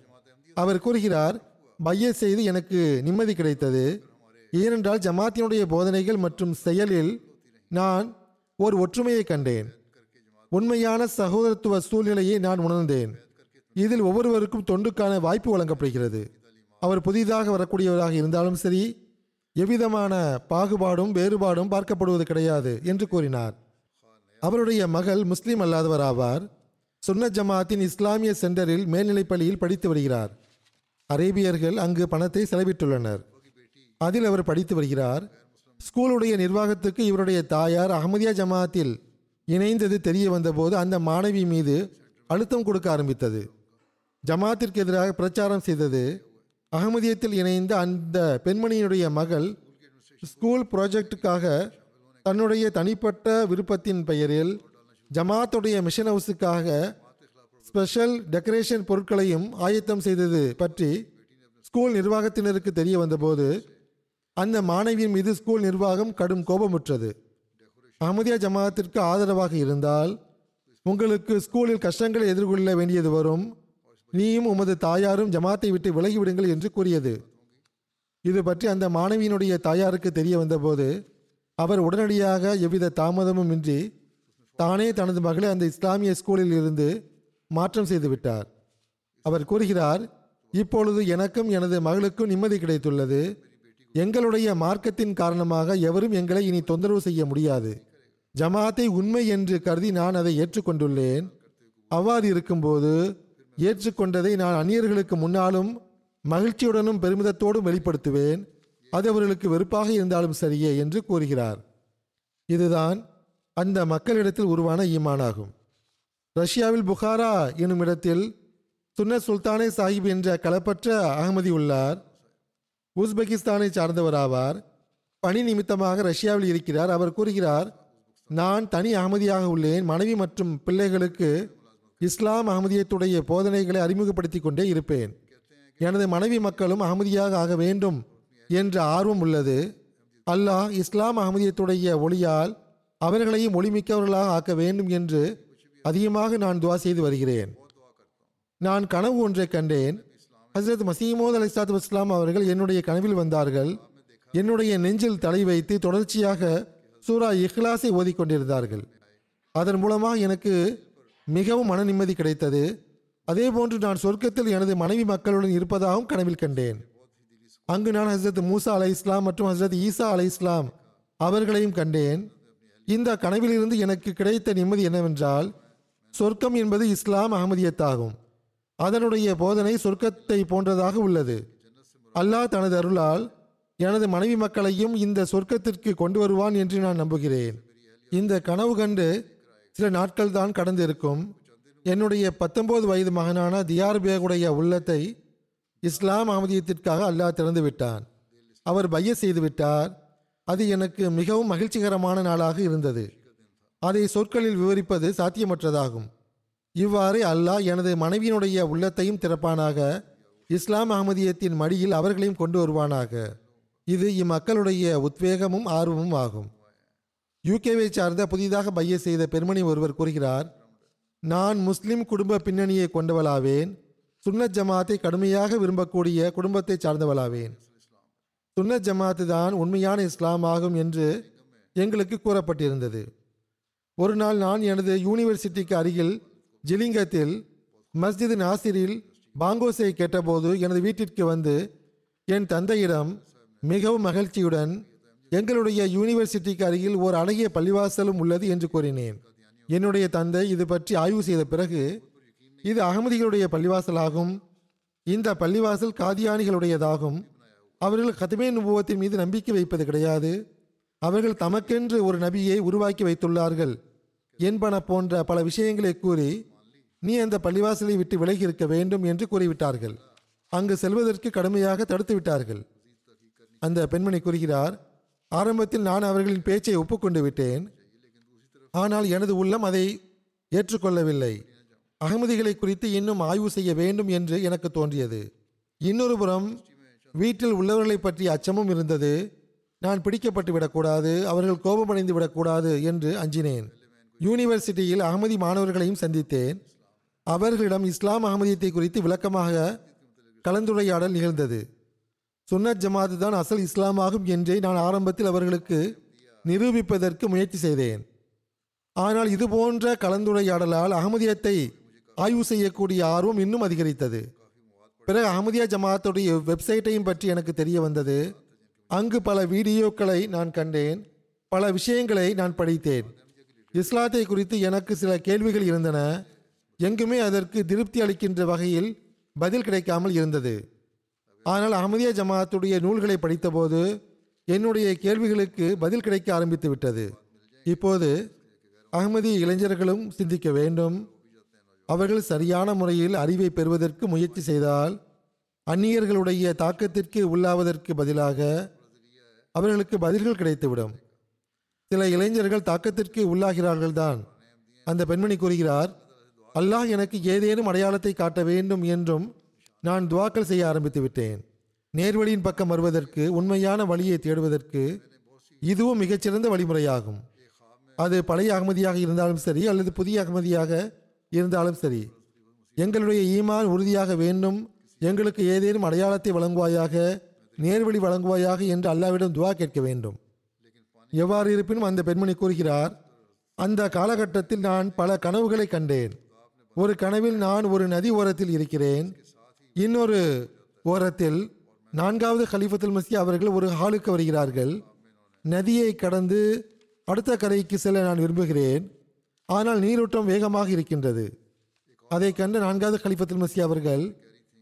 அவர் கூறுகிறார் பைய செய்து எனக்கு நிம்மதி கிடைத்தது. ஏனென்றால் ஜமாத்தினுடைய போதனைகள் மற்றும் செயலில் நான் ஒரு ஒற்றுமையை கண்டேன். உண்மையான சகோதரத்துவ சூழ்நிலையை நான் உணர்ந்தேன். இதில் ஒவ்வொருவருக்கும் தொண்டுக்கான வாய்ப்பு வழங்கப்படுகிறது. அவர் புதிதாக வரக்கூடியவராக இருந்தாலும் சரி எவ்விதமான பாகுபாடும் வேறுபாடும் பார்க்கப்படுவது கிடையாது என்று கூறினார். அவருடைய மகள் முஸ்லீம் அல்லாதவர் ஆவார். சுன்ன ஜமாத்தின் இஸ்லாமிய சென்டரில் மேல்நிலைப் பள்ளியில் படித்து வருகிறார். அரேபியர்கள் அங்கு பணத்தை செலவிட்டுள்ளனர். அதில் அவர் படித்து வருகிறார். ஸ்கூலுடைய நிர்வாகத்துக்கு இவருடைய தாயார் அகமதியா ஜமாத்தில் இணைந்தது தெரிய வந்தபோது அந்த மாணவி மீது அழுத்தம் கொடுக்க ஆரம்பித்தது. ஜமாத்திற்கு எதிராக பிரச்சாரம் செய்தது அகமதியத்தில் இணைந்த அந்த பெண்மணியினுடைய மகள் ஸ்கூல் ப்ராஜெக்டுக்காக தன்னுடைய தனிப்பட்ட விருப்பத்தின் பெயரில் ஜமாத்துடைய மிஷன் ஹவுஸுக்காக ஸ்பெஷல் டெக்கரேஷன் பொருட்களையும் ஆயத்தம் செய்தது பற்றி ஸ்கூல் நிர்வாகத்தினருக்கு தெரிய வந்தபோது அந்த மாணவியின் மீது ஸ்கூல் நிர்வாகம் கடும் கோபமுற்றது. அகமதியா ஜமாத்திற்கு ஆதரவாக இருந்தால் உங்களுக்கு ஸ்கூலில் கஷ்டங்களை எதிர்கொள்ள வேண்டியது வரும். நீயும் உமது தாயாரும் ஜமாத்தை விட்டு விலகிவிடுங்கள் என்று கூறியது. இது பற்றி அந்த மாணவியினுடைய தாயாருக்கு தெரிய வந்தபோது அவர் உடனடியாக எவ்வித தாமதமும் இன்றி தானே தனது மகளை அந்த இஸ்லாமிய ஸ்கூலில் இருந்து மாற்றம் செய்து விட்டார். அவர் கூறுகிறார் இப்பொழுது எனக்கும் எனது மகளுக்கும் நிம்மதி கிடைத்துள்ளது. எங்களுடைய மார்க்கத்தின் காரணமாக எவரும் எங்களை இனி தொந்தரவு செய்ய முடியாது. ஜமாத்தை உண்மை என்று கருதி நான் அதை ஏற்றுக்கொண்டுள்ளேன். அவ்வாறு இருக்கும்போது ஏற்றுக்கொண்டதை நான் அந்நியர்களுக்கு முன்னாலும் மகிழ்ச்சியுடனும் பெருமிதத்தோடும் வெளிப்படுத்துவேன். அது அவர்களுக்கு வெறுப்பாக இருந்தாலும் சரியே என்று கூறுகிறார். இதுதான் அந்த மக்களிடத்தில் உருவான ஈமானாகும். ரஷ்யாவில் புகாரா எனும் இடத்தில் சுன்ன சுல்தானே சாஹிப் என்ற களப்பற்ற அகமதி உள்ளார். உஸ்பெகிஸ்தானை சார்ந்தவராவார். பணி நிமித்தமாக ரஷ்யாவில் இருக்கிறார். அவர் கூறுகிறார் நான் தனி அகமதியாக உள்ளேன். மனைவி மற்றும் பிள்ளைகளுக்கு இஸ்லாம் அகமதியத்துடைய போதனைகளை அறிமுகப்படுத்தி கொண்டே இருப்பேன். எனது மனைவி மக்களும் அகமதியாக ஆக வேண்டும் என்ற ஆர்வம் உள்ளது. அல்லாஹ் இஸ்லாம் அகமதியத்துடைய ஒளியால் அவர்களையும் ஒளிமிக்கவர்களாக ஆக்க வேண்டும் என்று அதிகமாக நான் துவா செய்து வருகிறேன். நான் கனவு ஒன்றை கண்டேன். ஹசரத் மசீமோத் அலிசாத் வஸ்லாம் அவர்கள் என்னுடைய கனவில் வந்தார்கள். என்னுடைய நெஞ்சில் தலை வைத்து தொடர்ச்சியாக சூரா இஹ்லாஸை ஓதிக்கொண்டிருந்தார்கள். அதன் மூலமாக எனக்கு மிகவும் மன நிம்மதி கிடைத்தது. அதே போன்று நான் சொர்க்கத்தில் எனது மனைவி மக்களுடன் இருப்பதாகவும் கனவில் கண்டேன். அங்கு நான் ஹசரத் மூசா அலை இஸ்லாம் மற்றும் ஹசரத் ஈசா அலை இஸ்லாம் அவர்களையும் கண்டேன். இந்த கனவிலிருந்து எனக்கு கிடைத்த நிம்மதி என்னவென்றால் சொர்க்கம் என்பது இஸ்லாம் அகமதியத்தாகும். அதனுடைய போதனை சொர்க்கத்தை போன்றதாக உள்ளது. அல்லாஹ் தனது அருளால் எனது மனைவி மக்களையும் இந்த சொர்க்கத்திற்கு கொண்டு வருவான் என்று நான் நம்புகிறேன். இந்த கனவு கண்டு சில நாட்கள் தான் கடந்து இருக்கும் என்னுடைய பத்தொன்பது வயது மகனான தியார் பேகுடைய உள்ளத்தை இஸ்லாம் அமதியத்திற்காக அல்லாஹ் திறந்து விட்டான். அவர் பைய செய்து விட்டார். அது எனக்கு மிகவும் மகிழ்ச்சிகரமான நாளாக இருந்தது. அதை சொற்களில் விவரிப்பது சாத்தியமற்றதாகும். இவ்வாறு அல்லாஹ் எனது மனைவியினுடைய உள்ளத்தையும் திறப்பானாக. இஸ்லாம் அகமதியத்தின் மடியில் அவர்களையும் கொண்டு வருவானாக. இது இம்மக்களுடைய உத்வேகமும் ஆர்வமும் ஆகும். யூகேவை சார்ந்த புதிதாக பைய செய்த பெருமணி ஒருவர் கூறுகிறார் நான் முஸ்லிம் குடும்ப பின்னணியை கொண்டவளாவேன். சுன்னத் ஜமாத்தை கடுமையாக விரும்பக்கூடிய குடும்பத்தை சார்ந்தவளாவேன். சுன்னத் ஜமாத்து தான் உண்மையான இஸ்லாம் ஆகும் என்று எங்களுக்கு கூறப்பட்டிருந்தது. ஒரு நாள் நான் எனது யூனிவர்சிட்டிக்கு அருகில் ஜிலிங்கத்தில் மஸ்ஜித் நாசிரில் பாங்கோஸை கேட்டபோது எனது வீட்டிற்கு வந்து என் தந்தையிடம் மிகவும் மகிழ்ச்சியுடன் எங்களுடைய யூனிவர்சிட்டிக்கு அருகில் ஓர் அழகிய பள்ளிவாசலும் உள்ளது என்று கூறினேன். என்னுடைய தந்தை இது பற்றி ஆய்வு செய்த பிறகு இது அகமதிகளுடைய பள்ளிவாசலாகும். இந்த பள்ளிவாசல் காதியானிகளுடையதாகும். அவர்கள் கதமே நுபவத்தின் மீது நம்பிக்கை வைப்பது கிடையாது. அவர்கள் தமக்கென்று ஒரு நபியை உருவாக்கி வைத்துள்ளார்கள் என்பன போன்ற பல விஷயங்களை கூறி நீ அந்த பள்ளிவாசலை விட்டு விலகி இருக்க வேண்டும் என்று கூறிவிட்டார்கள். அங்கு செல்வதற்கு கடுமையாக தடுத்து விட்டார்கள். அந்த பெண்மணி கூறுகிறார் ஆரம்பத்தில் நான் அவர்களின் பேச்சை ஒப்புக்கொண்டு விட்டேன். ஆனால் எனது உள்ளம் அதை ஏற்றுக்கொள்ளவில்லை. அகமதிகளை குறித்து இன்னும் ஆய்வு செய்ய வேண்டும் என்று எனக்கு தோன்றியது. இன்னொரு புறம் வீட்டில் உள்ளவர்களை பற்றி அச்சமும் இருந்தது. நான் பிடிக்கப்பட்டு விடக்கூடாது அவர்கள் கோபமடைந்து விடக்கூடாது என்று அஞ்சினேன். யூனிவர்சிட்டியில் அகமதி மாணவர்களையும் சந்தித்தேன். அவர்களிடம் இஸ்லாம் அகமதியத்தை குறித்து விளக்கமாக கலந்துரையாடல் நிகழ்ந்தது. சுன்னத் ஜமாத்து தான் அசல் இஸ்லாமாகும் என்றே நான் ஆரம்பத்தில் அவர்களுக்கு நிரூபிப்பதற்கு முயற்சி செய்தேன். ஆனால் இது போன்ற கலந்துரையாடலால் அகமதியத்தை ஆய்வு செய்யக்கூடிய ஆர்வம் இன்னும் அதிகரித்தது. பிறகு அகமதியா ஜமாத்துடைய வெப்சைட்டையும் பற்றி எனக்கு தெரிய வந்தது. அங்கு பல வீடியோக்களை நான் கண்டேன். பல விஷயங்களை நான் படித்தேன். இஸ்லாத்தை குறித்து எனக்கு சில கேள்விகள் இருந்தன. எங்குமே அதற்கு திருப்தி அளிக்கின்ற வகையில் பதில் கிடைக்காமல் இருந்தது. ஆனால் அகமதிய ஜமாத்துடைய நூல்களை படித்தபோது என்னுடைய கேள்விகளுக்கு பதில் கிடைக்க ஆரம்பித்து விட்டது. இப்போது அகமதி இளைஞர்களும் சிந்திக்க வேண்டும். அவர்கள் சரியான முறையில் அறிவை பெறுவதற்கு முயற்சி செய்தால் அந்நியர்களுடைய தாக்கத்திற்கு உள்ளாவதற்கு பதிலாக அவர்களுக்கு பதில்கள் கிடைத்துவிடும். சில இளைஞர்கள் தாக்கத்திற்கு உள்ளாகிறார்கள் தான் அந்த பெண்மணி கூறுகிறார் அல்லாஹ் எனக்கு ஏதேனும் அடையாளத்தை காட்ட வேண்டும் என்றும் நான் துவாக்கள் செய்ய ஆரம்பித்து விட்டேன். நேர்வழியின் பக்கம் வருவதற்கு உண்மையான வழியை தேடுவதற்கு இதுவும் மிகச்சிறந்த வழிமுறையாகும். அது பழைய அகமதியாக இருந்தாலும் சரி அல்லது புதிய அகமதியாக இருந்தாலும் சரி. எங்களுடைய ஈமான் உறுதியாக வேண்டும். எங்களுக்கு ஏதேனும் அடையாளத்தை வழங்குவாயாக நேர்வழி வழங்குவாயாக என்று அல்லாவிடம் துவா கேட்க வேண்டும். எவ்வாறு இருப்பினும் அந்த பெண்மணி கூறுகிறார் அந்த காலகட்டத்தில் நான் பல கனவுகளை கண்டேன். ஒரு கனவில் நான் ஒரு நதி ஓரத்தில் இருக்கிறேன். இன்னொரு ஓரத்தில் நான்காவது ஹலீஃபத்துல் மசி அவர்கள் ஒரு ஹாலுக்கு வருகிறார்கள். நதியை கடந்து அடுத்த கரைக்கு செல்ல நான் விரும்புகிறேன். ஆனால் நீரோட்டம் வேகமாக இருக்கின்றது. அதை கண்ட நான்காவது கலிஃபத்துல் மசி அவர்கள்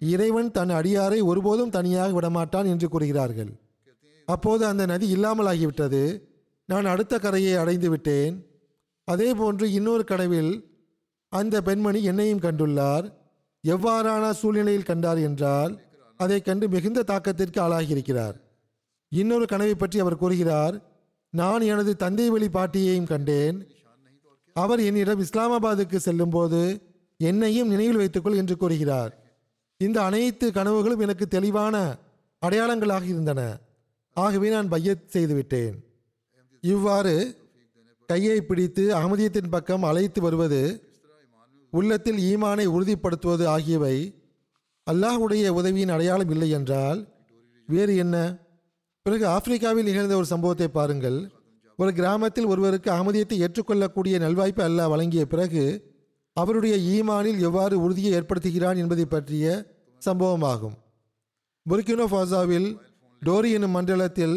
இறைவன் தன் அடியாரை ஒருபோதும் தனியாக விடமாட்டான் என்று கூறுகிறார்கள். அப்போது அந்த நதி இல்லாமல் ஆகிவிட்டது நான் அடுத்த கரையை அடைந்து விட்டேன். அதே போன்று இன்னொரு கனவில் அந்த பெண்மணி என்னையும் கண்டுள்ளார். எவ்வாறான சூழ்நிலையில் கண்டார் என்றால் அதை கண்டு மிகுந்த தாக்கத்திற்கு ஆளாகியிருக்கிறார். இன்னொரு கனவை பற்றி அவர் கூறுகிறார் நான் எனது தந்தை வழி பாட்டியையும் கண்டேன். அவர் என்னிடம் இஸ்லாமாபாத்துக்கு செல்லும்போது என்னையும் நினைவில் வைத்துக்கொள் என்று கூறுகிறார். இந்த அனைத்து கனவுகளும் எனக்கு தெளிவான அடையாளங்களாக இருந்தன. ஆகவே நான் பையத் செய்துவிட்டேன். இவ்வாறு கையை பிடித்து அகமதியத்தின் பக்கம் அழைத்து வருவது உள்ளத்தில் ஈமானை உறுதிப்படுத்துவது ஆகியவை அல்லாஹுடைய உதவியின் அடையாளம் இல்லை என்றால் வேறு என்ன? பிறகு ஆப்பிரிக்காவில் நிகழ்ந்த ஒரு சம்பவத்தை பாருங்கள். ஒரு கிராமத்தில் ஒருவருக்கு அகமதியத்தை ஏற்றுக்கொள்ளக்கூடிய நல்வாய்ப்பு அல்லாஹ் வழங்கிய பிறகு அவருடைய ஈமானில் எவ்வாறு உறுதியை ஏற்படுத்துகிறான் என்பதை பற்றிய சம்பவமாகும். புர்கினோ ஃபாசாவில் டோரி எனும் மண்டலத்தில்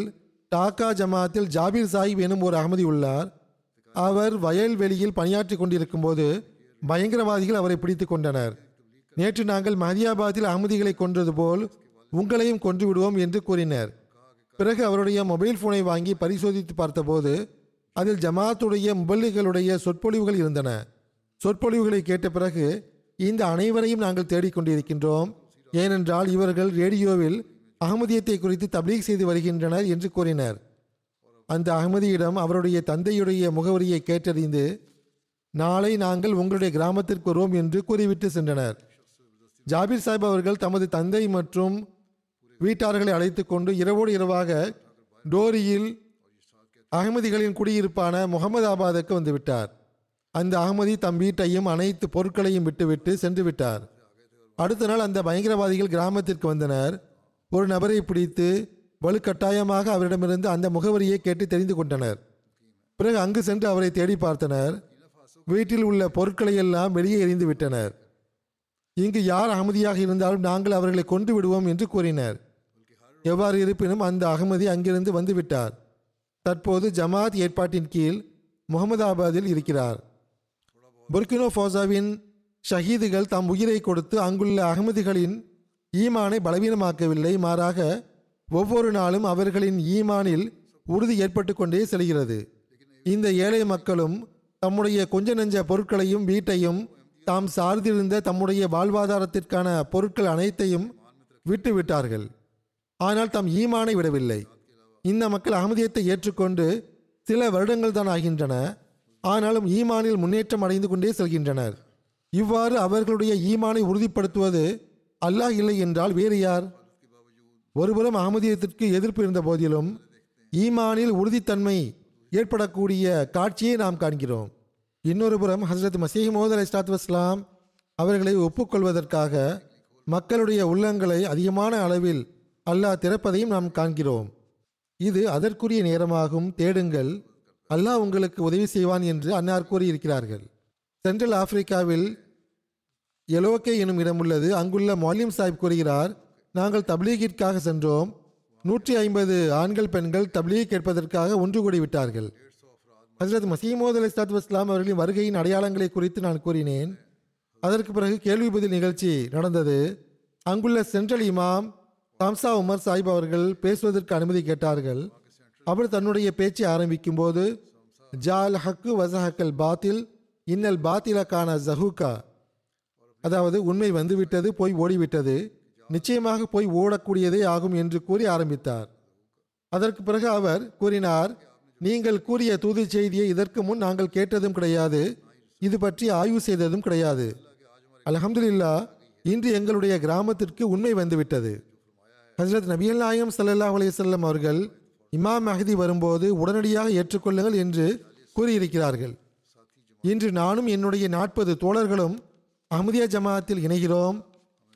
டாக்கா ஜமாத்தில் ஜாபீர் சாஹிப் எனும் ஒரு அகமதி உள்ளார். அவர் வயல்வெளியில் பணியாற்றி கொண்டிருக்கும் போது பயங்கரவாதிகள் அவரை பிடித்து கொண்டனர். நேற்று நாங்கள் மஹதியாபாத்தில் அகமதிகளை கொன்றது போல் உங்களையும் கொன்று விடுவோம் என்று கூறினர். பிறகு அவருடைய மொபைல் போனை வாங்கி பரிசோதித்து பார்த்தபோது அதில் ஜமாத்துடைய முபல்லிகளுடைய சொற்பொழிவுகள் இருந்தன. சொற்பொழிவுகளை கேட்ட பிறகு இந்த அனைவரையும் நாங்கள் தேடிக்கொண்டிருக்கின்றோம் ஏனென்றால் இவர்கள் ரேடியோவில் அகமதியத்தை குறித்து தப்லீக் செய்து வருகின்றனர் என்று கூறினர். அந்த அகமதியிடம் அவருடைய தந்தையுடைய முகவரியை கேட்டறிந்து நாளை நாங்கள் உங்களுடைய கிராமத்திற்கு வருவோம் என்று கூறிவிட்டு சென்றனர். ஜாபீர் சாஹிப் அவர்கள் தமது தந்தை மற்றும் வீட்டார்களை அழைத்து கொண்டு இரவோடு இரவாக டோரியில் அகமதிகளின் குடியிருப்பான முகமதாபாத்துக்கு வந்துவிட்டார். அந்த அகமதி தம் வீட்டையும் அனைத்து பொருட்களையும் விட்டுவிட்டு சென்று விட்டார். அடுத்த நாள் அந்த பயங்கரவாதிகள் கிராமத்திற்கு வந்தனர். ஒரு நபரை பிடித்து வலுக்கட்டாயமாக அவரிடமிருந்து அந்த முகவரியை கேட்டு தெரிந்து கொண்டனர். பிறகு அங்கு சென்று அவரை தேடி பார்த்தனர். வீட்டில் உள்ள பொருட்களை எல்லாம் வெளியே எறிந்து விட்டனர். இங்கு யார் அகமதியாக இருந்தாலும் நாங்கள் அவர்களை கொண்டு விடுவோம் என்று கூறினர். எவ்வாறு இருப்பினும் அந்த அகமதி அங்கிருந்து வந்துவிட்டார் தற்போது ஜமாத் ஏற்பாட்டின் கீழ் முகமதாபாத்தில் இருக்கிறார். புர்கினோ ஃபோசாவின் ஷஹீதுகள் தம் உயிரை கொடுத்து அங்குள்ள அகமதிகளின் ஈமானை பலவீனமாக்கவில்லை. மாறாக ஒவ்வொரு நாளும் அவர்களின் ஈமானில் உறுதி ஏற்பட்டு கொண்டே செல்கிறது. இந்த ஏழை மக்களும் தம்முடைய கொஞ்ச நெஞ்ச பொருட்களையும் வீட்டையும் தாம் சார்ந்திருந்த தம்முடைய வாழ்வாதாரத்திற்கான பொருட்கள் அனைத்தையும் விட்டு விட்டார்கள். ஆனால் தாம் ஈமானை விடவில்லை. இந்த மக்கள் அகமதியத்தை ஏற்றுக்கொண்டு சில வருடங்கள் தான் ஆகின்றன. ஆனாலும் ஈமானில் முன்னேற்றம் அடைந்து கொண்டே செல்கின்றனர். இவ்வாறு அவர்களுடைய ஈமானை உறுதிப்படுத்துவது அல்லாஹ் இல்லை என்றால் வேறு யார்? ஒருபுறம் அகமதியத்திற்கு எதிர்ப்பு இருந்த போதிலும் ஈமானில் உறுதித்தன்மை ஏற்படக்கூடிய காட்சியை நாம் காண்கிறோம். இன்னொரு புறம் ஹசரத் மசீஹ் மோதல் அலி வஸ்லாம் அவர்களை ஒப்புக்கொள்வதற்காக மக்களுடைய உள்ளங்களை அதிகமான அளவில் அல்லாஹ் திறப்பதையும் நாம் காண்கிறோம். இது அதற்குரிய நேரமாகும் தேடுங்கள் அல்லாஹ் உங்களுக்கு உதவி செய்வான் என்று அன்னார் கூறியிருக்கிறார்கள். சென்ட்ரல் ஆப்பிரிக்காவில் எலோக்கே எனும் இடம் உள்ளது. அங்குள்ள மொலிம் சாஹிப் கூறுகிறார் நாங்கள் தப்லீகிற்காக சென்றோம். நூற்றி ஐம்பது ஆண்கள் பெண்கள் தபிலியை கேட்பதற்காக ஒன்று கூடிவிட்டார்கள் ஹசரத் மசீமோத் அலி சலாத் இஸ்லாம் அவர்களின் வருகையின் அடையாளங்களை குறித்து நான் கூறினேன். அதற்கு பிறகு கேள்வி பதில் நிகழ்ச்சி நடந்தது. அங்குள்ள சென்ட்ரல் இமாம் தாம்சா உமர் சாஹிப் அவர்கள் பேசுவதற்கு அனுமதி கேட்டார்கள். அவர் தன்னுடைய பேச்சை ஆரம்பிக்கும் போது ஜால் ஹக்கு வசஹக்கல் பாத்தில் இன்னல் பாத்திலக்கான ஜஹூகா அதாவது உண்மை வந்துவிட்டது போய் ஓடிவிட்டது. நிச்சயமாக போய் ஓடக்கூடியதே ஆகும் என்று கூறி ஆரம்பித்தார். அதற்கு பிறகு அவர் கூறினார் நீங்கள் கூறிய தூது செய்தியை இதற்கு முன் நாங்கள் கேட்டதும் கிடையாது. இது பற்றி ஆய்வு செய்ததும் கிடையாது. அலஹம்துல்லா இன்று எங்களுடைய கிராமத்திற்கு உண்மை வந்துவிட்டது. ஹசரத் நபியல் நாயம் சல்லா அலையம் அவர்கள் இமாம் மஹதி வரும்போது உடனடியாக ஏற்றுக்கொள்ளுங்கள் என்று கூறியிருக்கிறார்கள். இன்று நானும் என்னுடைய நாற்பது தோழர்களும் அஹமதியா ஜமாத்தில் இணைகிறோம்.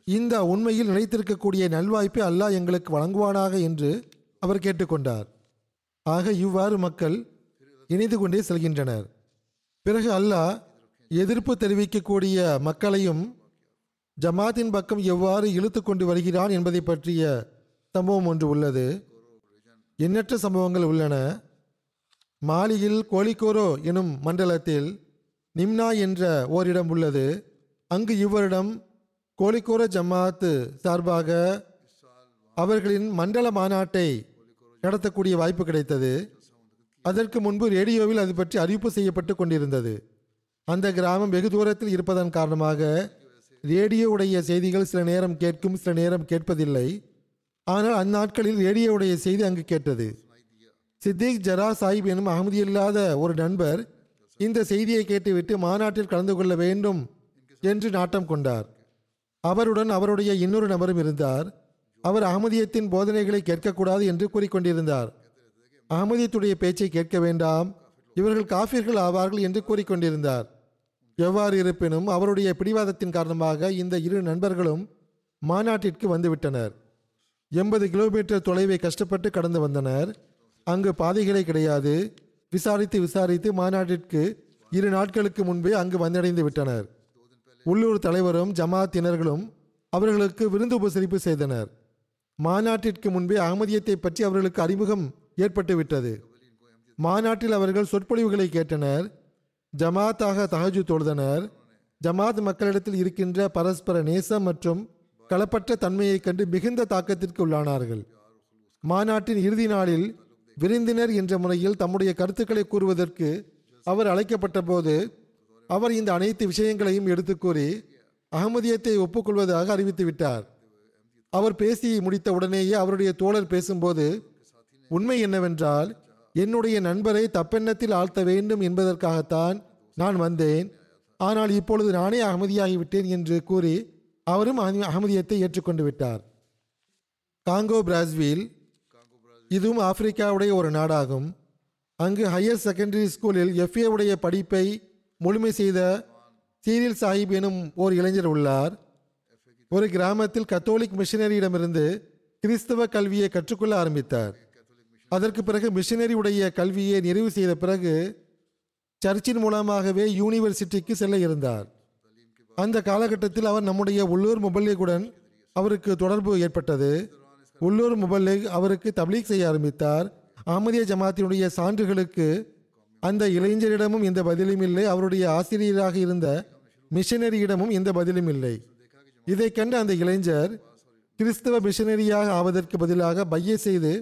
இந்த உண்மையில் நினைத்திருக்கக்கூடிய நல்வாய்ப்பை அல்லாஹ் எங்களுக்கு வழங்குவானாக என்று அவர் கேட்டுக்கொண்டார். ஆக இவ்வாறு மக்கள் இணைந்து கொண்டே செல்கின்றனர். பிறகு அல்லாஹ் எதிர்ப்பு தெரிவிக்கக்கூடிய மக்களையும் ஜமாத்தின் பக்கம் எவ்வாறு இழுத்து கொண்டு வருகிறான் என்பதை பற்றிய சம்பவம் ஒன்று உள்ளது. எண்ணற்ற சம்பவங்கள் உள்ளன. மாலியில் கோலிக்கோரோ எனும் மண்டலத்தில் நிம்னா என்ற ஓரிடம் உள்ளது. அங்கு இவரிடம் கோழிக்கோர ஜமாத்து சார்பாக அவர்களின் மண்டல மாநாட்டை நடத்தக்கூடிய வாய்ப்பு கிடைத்தது. அதற்கு முன்பு ரேடியோவில் அது பற்றி அறிவிப்பு செய்யப்பட்டு கொண்டிருந்தது. அந்த கிராமம் வெகு தூரத்தில் இருப்பதன் காரணமாக ரேடியோவுடைய செய்திகள் சில நேரம் கேட்கும் சில நேரம் கேட்பதில்லை. ஆனால் அந்நாட்களில் ரேடியோவுடைய செய்தி அங்கு கேட்டது. சித்திக் ஜரா சாஹிப் எனும் அகமதியில்லாத ஒரு நண்பர் இந்த செய்தியை கேட்டுவிட்டு மாநாட்டில் கலந்து கொள்ள வேண்டும் என்று நாட்டம் கொண்டார். அவருடன் அவருடைய இன்னொரு நபரும் இருந்தார். அவர் அகமதியத்தின் போதனைகளை கேட்கக்கூடாது என்று கூறிக்கொண்டிருந்தார். அகமதியத்துடைய பேச்சை கேட்க வேண்டாம். இவர்கள் காஃபிர்கள் ஆவார்கள் என்று கூறிக்கொண்டிருந்தார். எவ்வாறு இருப்பினும் அவருடைய பிடிவாதத்தின் காரணமாக இந்த இரு நண்பர்களும் மாநாட்டிற்கு வந்துவிட்டனர். எண்பது கிலோமீட்டர் தொலைவை கஷ்டப்பட்டு கடந்து வந்தனர். அங்கு பாதைகளே கிடையாது. விசாரித்து விசாரித்து மாநாட்டிற்கு இரு நாட்களுக்கு முன்பே அங்கு வந்தடைந்து விட்டனர். உள்ளூர் தலைவரும் ஜமாத்தினர்களும் அவர்களுக்கு விருந்து உபசரிப்பு செய்தனர். மாநாட்டிற்கு முன்பே அகமதியத்தை பற்றி அவர்களுக்கு அறிமுகம் ஏற்பட்டுவிட்டது. மாநாட்டில் அவர்கள் சொற்பொழிவுகளை கேட்டனர். ஜமாத்தாக தகஜு தொழுதனர். ஜமாத் மக்களிடத்தில் இருக்கின்ற பரஸ்பர நேசம் மற்றும் களப்பற்ற தன்மையை கண்டு மிகுந்த தாக்கத்திற்கு உள்ளானார்கள். மாநாட்டின் இறுதி நாளில் விருந்தினர் என்ற முறையில் தம்முடைய கருத்துக்களை கூறுவதற்கு அவர் அழைக்கப்பட்ட போது அவர் இந்த அனைத்து விஷயங்களையும் எடுத்து கூறி அகமதியத்தை ஒப்புக்கொள்வதாக அறிவித்து விட்டார். அவர் பேசி முடித்த உடனேயே அவருடைய தோழர் பேசும்போது உண்மை என்னவென்றால் என்னுடைய நண்பரை தப்பெண்ணத்தில் ஆழ்த்த வேண்டும் என்பதற்காகத்தான் நான் வந்தேன். ஆனால் இப்பொழுது நானே அகமதியாகிவிட்டேன் என்று கூறி அவரும் அகமதியத்தை ஏற்றுக்கொண்டு விட்டார். காங்கோ பிராஸ்வில் இதுவும் ஆப்பிரிக்காவுடைய ஒரு நாடாகும். அங்கு ஹையர் செகண்டரி ஸ்கூலில் எஃப்ஏ உடைய படிப்பை முழுமை செய்த சீரியல் சாஹிப் எனும் ஓர் இளைஞர் உள்ளார். ஒரு கிராமத்தில் கத்தோலிக் மிஷினரியிடமிருந்து கிறிஸ்தவ கல்வியை கற்றுக்கொள்ள ஆரம்பித்தார். அதற்கு பிறகு மிஷினரி உடைய கல்வியை நிறைவு செய்த பிறகு சர்ச்சின் மூலமாகவே யூனிவர்சிட்டிக்கு செல்ல இருந்தார். அந்த காலகட்டத்தில் அவர் நம்முடைய உள்ளூர் முபல்லிகுடன் அவருக்கு தொடர்பு ஏற்பட்டது. உள்ளூர் முபல்லிக் அவருக்கு தப்லீக் செய்ய ஆரம்பித்தார். அஹமதிய ஜமாத்தினுடைய சான்றுகளுக்கு அந்த இளைஞரிடமும் எந்த பதிலும் இல்லை. அவருடைய ஆசிரியராக இருந்த மிஷனரியிடமும் எந்த பதிலும் இல்லை. இதை கண்ட அந்த இளைஞர் கிறிஸ்தவ மிஷனரியாக ஆவதற்கு பதிலாக பைய செய்து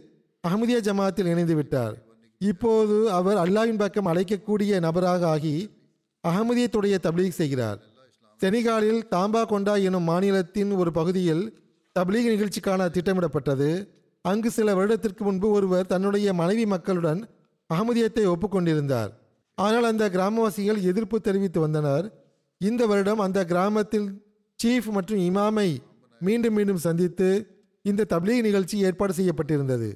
அஹமதிய ஜமாத்தில் இணைந்து விட்டார். இப்போது அவர் அல்லாவின் பக்கம் அழைக்கக்கூடிய நபராக ஆகி அகமதியத்துடைய தப்லீக் செய்கிறார். செனிகாலில் தாம்பா கொண்டா எனும் மாநிலத்தின் ஒரு பகுதியில் தப்லீக் நிகழ்ச்சிக்கான திட்டமிடப்பட்டது. அங்கு சில வருடத்திற்கு முன்பு ஒருவர் தன்னுடைய மனைவி மக்களுடன் அகமதியத்தை ஒப்புக்கொண்டிருந்தார். ஆனால் அந்த கிராமவாசிகள் எதிர்ப்பு தெரிவித்து வந்தனர். இந்த வருடம் அந்த கிராமத்தில் சீஃப் மற்றும் இமாமை மீண்டும் மீண்டும் சந்தித்து இந்த தப்லீக் நிகழ்ச்சி ஏற்பாடு செய்யப்பட்டிருந்தது.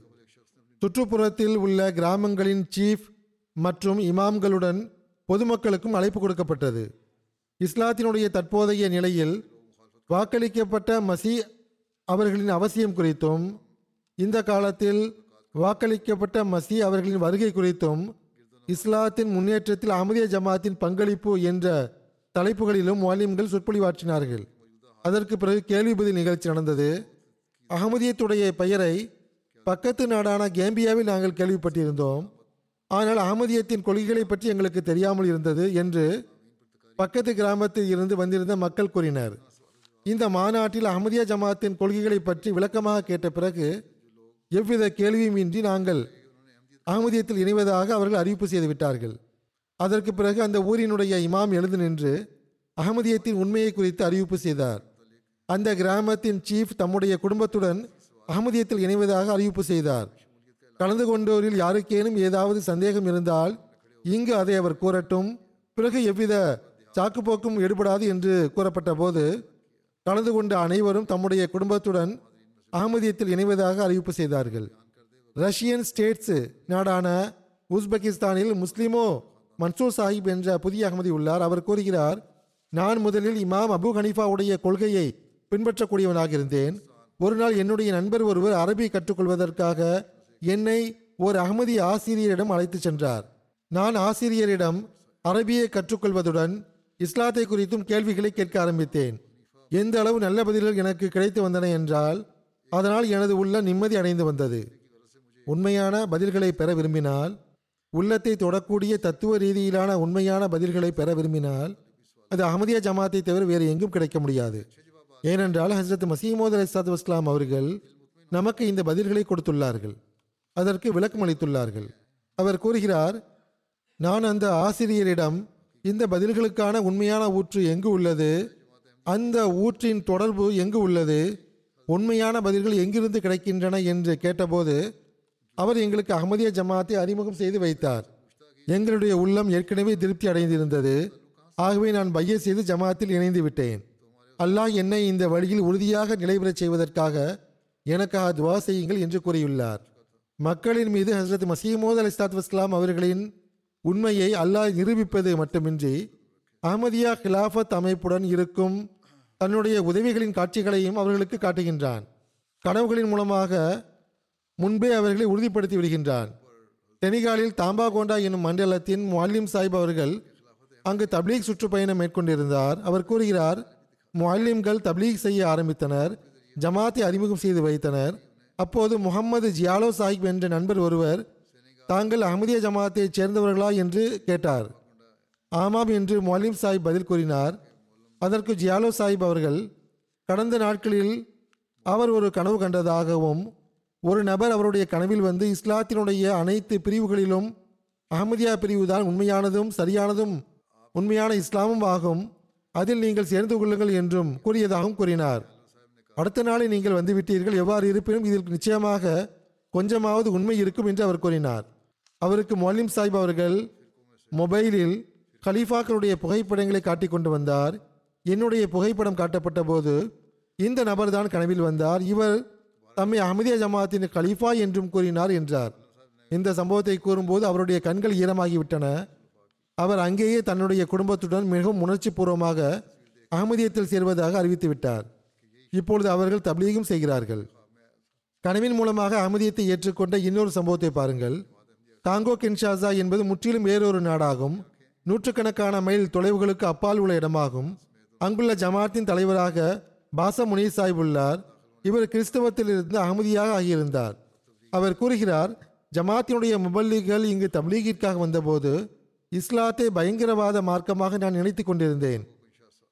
சுற்றுப்புறத்தில் உள்ள கிராமங்களின் சீஃப் மற்றும் இமாம்களுடன் பொதுமக்களுக்கும் அழைப்பு கொடுக்கப்பட்டது. இஸ்லாத்தினுடைய தற்போதைய நிலையில் வாக்களிக்கப்பட்ட மசி அவர்களின் அவசியம் குறித்தும் இந்த காலத்தில் வாக்களிக்கப்பட்ட மசி அவர்களின் வருகை குறித்தும் இஸ்லாத்தின் முன்னேற்றத்தில் அமதிய ஜமாத்தின் பங்களிப்பு என்ற தலைப்புகளிலும் வாலிம்கள் சொற்பொழிவாற்றினார்கள். அதற்கு பிறகு கேள்வி பதில் நிகழ்ச்சி நடந்தது. அகமதியத்துடைய பெயரை பக்கத்து நாடான கேம்பியாவில் நாங்கள் கேள்விப்பட்டிருந்தோம். ஆனால் அகமதியத்தின் கொள்கைகளை பற்றி எங்களுக்கு தெரியாமல் இருந்தது என்று பக்கத்து கிராமத்தில் இருந்து வந்திருந்த மக்கள் கூறினர். இந்த மாநாட்டில் அஹமதியா ஜமாத்தின் கொள்கைகளை பற்றி விளக்கமாக கேட்ட பிறகு எவ்வித கேள்வியுமின்றி நாங்கள் அகமதியத்தில் இணைவதாக அவர்கள் அறிவிப்பு செய்து விட்டார்கள். அதற்கு பிறகு அந்த ஊரினுடைய இமாம் எழுந்து நின்று அகமதியத்தின் உண்மையை குறித்து அறிவிப்பு செய்தார். அந்த கிராமத்தின் சீஃப் தம்முடைய குடும்பத்துடன் அகமதியத்தில் இணைவதாக அறிவிப்பு செய்தார். கலந்து கொண்டோரில் யாருக்கேனும் ஏதாவது சந்தேகம் இருந்தால் இங்கு அதை அவர் கூறட்டும். பிறகு எவ்வித சாக்குப்போக்கும் எடுபடாது என்று கூறப்பட்ட போது கலந்து கொண்ட அனைவரும் தம்முடைய குடும்பத்துடன் அகமதியத்தில் இணைவதாக அறிவிப்பு செய்தார்கள். ரஷ்யன் ஸ்டேட்ஸ் நாடான உஸ்பெகிஸ்தானில் முஸ்லிமோ மன்சூர் சாஹிப் என்ற புதிய அகமதி உள்ளார். அவர் கூறுகிறார் நான் முதலில் இமாம் அபு ஹனீஃபாவுடைய கொள்கையை பின்பற்றக்கூடியவனாக இருந்தேன் ஒரு நாள் என்னுடைய நண்பர் ஒருவர் அரபி கற்றுக்கொள்வதற்காக என்னை ஒரு அகமதி ஆசிரியரிடம் அழைத்து சென்றார். நான் ஆசிரியரிடம் அரபியை கற்றுக்கொள்வதுடன் இஸ்லாத்தை குறித்தும் கேள்விகளை கேட்க ஆரம்பித்தேன். எந்த அளவு நல்ல பதில்கள் எனக்கு கிடைத்து வந்தன என்றால் அதனால் எனது உள்ள நிம்மதி அடைந்து வந்தது. உண்மையான பதில்களை பெற விரும்பினால் உள்ளத்தை தொடக்கூடிய தத்துவ ரீதியிலான உண்மையான பதில்களை பெற விரும்பினால் அது அகமதியா ஜமாத்தை தவிர வேறு எங்கும் கிடைக்க முடியாது. ஏனென்றால் ஹசரத் மசீமோத் அலிசாத் வஸ்லாம் அவர்கள் நமக்கு இந்த பதில்களை கொடுத்துள்ளார்கள். அதற்கு விளக்கம் அளித்துள்ளார்கள். அவர் கூறுகிறார் நான் அந்த ஆசிரியரிடம் இந்த பதில்களுக்கான உண்மையான ஊற்று எங்கு உள்ளது? அந்த ஊற்றின் தொடர்பு எங்கு உள்ளது? உண்மையான பதில்கள் எங்கிருந்து கிடைக்கின்றன என்று கேட்டபோது அவர் எங்களுக்கு அகமதிய ஜமாத்தை அறிமுகம் செய்து வைத்தார். எங்களுடைய உள்ளம் ஏற்கனவே திருப்தி அடைந்திருந்தது. ஆகவே நான் பைய செய்து ஜமாத்தில் இணைந்து விட்டேன். அல்லாஹ் என்னை இந்த வழியில் உறுதியாக நிலைபெறச் செய்வதற்காக எனக்காக துவா செய்யுங்கள் என்று கூறியுள்ளார். மக்களின் மீது ஹசரத் மசீமோத் அலி சாத் வஸ்லாம் அவர்களின் உண்மையை அல்லாஹ் நிரூபிப்பது மட்டுமின்றி அஹமதியா கிலாஃபத் அமைப்புடன் இருக்கும் தன்னுடைய உதவிகளின் காட்சிகளையும் அவர்களுக்கு காட்டுகின்றான். கனவுகளின் மூலமாக முன்பே அவர்களை உறுதிப்படுத்தி விடுகின்றான். செனிகாலில் தாம்பாகோண்டா என்னும் மண்டலத்தின் முல்லிம் சாஹிப் அவர்கள் அங்கு தப்லீக் சுற்றுப்பயணம் மேற்கொண்டிருந்தார். அவர் கூறுகிறார் முல்லிம்கள் தப்லீக் செய்ய ஆரம்பித்தனர் ஜமாத்தை அறிமுகம் செய்து வைத்தனர். அப்போது முகமது ஜியாலோ சாஹிப் என்ற நண்பர் ஒருவர் தாங்கள் அகமதிய ஜமாத்தைச் சேர்ந்தவர்களா? என்று கேட்டார். ஆமாம் என்று மொலிம் சாஹிப் பதில் கூறினார். அதற்கு ஜியாலோ சாஹிப் அவர்கள் கடந்த நாட்களில் அவர் ஒரு கனவு கண்டதாகவும் ஒரு நபர் அவருடைய கனவில் வந்து இஸ்லாத்தினுடைய அனைத்து பிரிவுகளிலும் அகமதியா பிரிவு தான் உண்மையானதும் சரியானதும் உண்மையான இஸ்லாமும் ஆகும். அதில் நீங்கள் சேர்ந்து கொள்ளுங்கள் என்றும் கூறியதாகவும் கூறினார். அடுத்த நாளை நீங்கள் வந்துவிட்டீர்கள் எவ்வாறு இருப்பினும் இதில் நிச்சயமாக கொஞ்சமாவது உண்மை இருக்கும் என்று அவர் கூறினார். அவருக்கு மொலிம் சாஹிப் அவர்கள் மொபைலில் கலீஃபாக்களுடைய புகைப்படங்களை காட்டிக் கொண்டு வந்தார். என்னுடைய புகைப்படம் காட்டப்பட்ட போது இந்த நபர் தான் கனவில் வந்தார். இவர் தம்மை அஹமதியா ஜமாத்தின் கலீஃபா என்றும் கூறினார் என்றார். இந்த சம்பவத்தை கூறும்போது அவருடைய கண்கள் ஈரமாகிவிட்டன. அவர் அங்கேயே தன்னுடைய குடும்பத்துடன் மிகவும் உணர்ச்சி பூர்வமாக அகமதியத்தில் சேர்வதாக அறிவித்து விட்டார். இப்பொழுது அவர்கள் தபீகம் செய்கிறார்கள். கனவின் மூலமாக அகமதியத்தை ஏற்றுக்கொண்ட இன்னொரு சம்பவத்தை பாருங்கள். காங்கோ கின்ஷாசா என்பது முற்றிலும் வேறொரு நாடாகும். நூற்றுக்கணக்கான மைல் தொலைவுகளுக்கு அப்பால் உள்ள இடமாகும். அங்குள்ள ஜமாத்தின் தலைவராக பாச முனீர் சாஹிப் உள்ளார். இவர் கிறிஸ்தவத்திலிருந்து அகமதியாக ஆகியிருந்தார். அவர் கூறுகிறார் ஜமாத்தினுடைய முபல்லிகள் இங்கு தப்லீகிற்காக வந்தபோது இஸ்லாத்தை பயங்கரவாத மார்க்கமாக நான் நினைத்து கொண்டிருந்தேன்.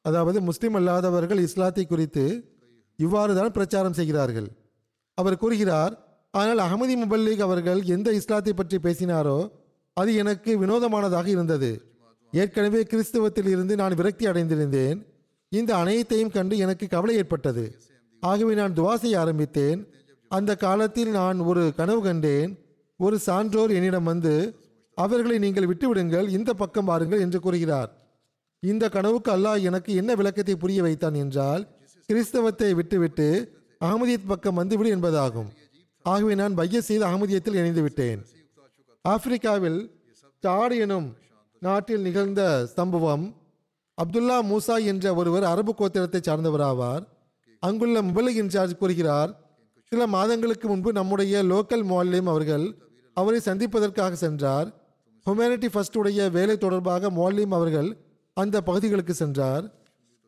அதாவது முஸ்லிம் அல்லாதவர்கள் இஸ்லாத்தை குறித்து இவ்வாறு தான் பிரச்சாரம் செய்கிறார்கள். அவர் கூறுகிறார் ஆனால் அகமதி முபல்லிக் அவர்கள் எந்த இஸ்லாத்தை பற்றி பேசினாரோ அது எனக்கு வினோதமானதாக இருந்தது. ஏற்கனவே கிறிஸ்துவத்தில் இருந்து நான் விரக்தி அடைந்திருந்தேன். இந்த அனைத்தையும் கண்டு எனக்கு கவலை ஏற்பட்டது. ஆகவே நான் துவா செய்ய ஆரம்பித்தேன். அந்த காலத்தில் நான் ஒரு கனவு கண்டேன். ஒரு சான்றோர் என்னிடம் வந்து அவர்களை நீங்கள் விட்டுவிடுங்கள் இந்த பக்கம் வாருங்கள் என்று கூறுகிறார். இந்த கனவுக்கு அல்லாஹ் எனக்கு என்ன விளக்கத்தை புரிய வைத்தான் என்றால் கிறிஸ்தவத்தை விட்டுவிட்டு அகமதியத் பக்கம் வந்துவிடு என்பதாகும். ஆகவே நான் பைய செய்து அகமதியத்தில் இணைந்து விட்டேன். ஆப்பிரிக்காவில் சாடு எனும் நாட்டில் நிகழ்ந்த சம்பவம் அப்துல்லா மூசா என்ற ஒருவர் அரபு கோத்திரத்தை சார்ந்தவராவார். அங்குள்ள முபலிக் இன்சார்ஜ் கூறுகிறார் சில மாதங்களுக்கு முன்பு நம்முடைய லோக்கல் மோல்லிம் அவர்கள் அவரை சந்திப்பதற்காக சென்றார். ஹுமானிட்டி ஃபர்ஸ்ட் உடைய வேலை தொடர்பாக மோல்லிம் அவர்கள் அந்த பகுதிகளுக்கு சென்றார்.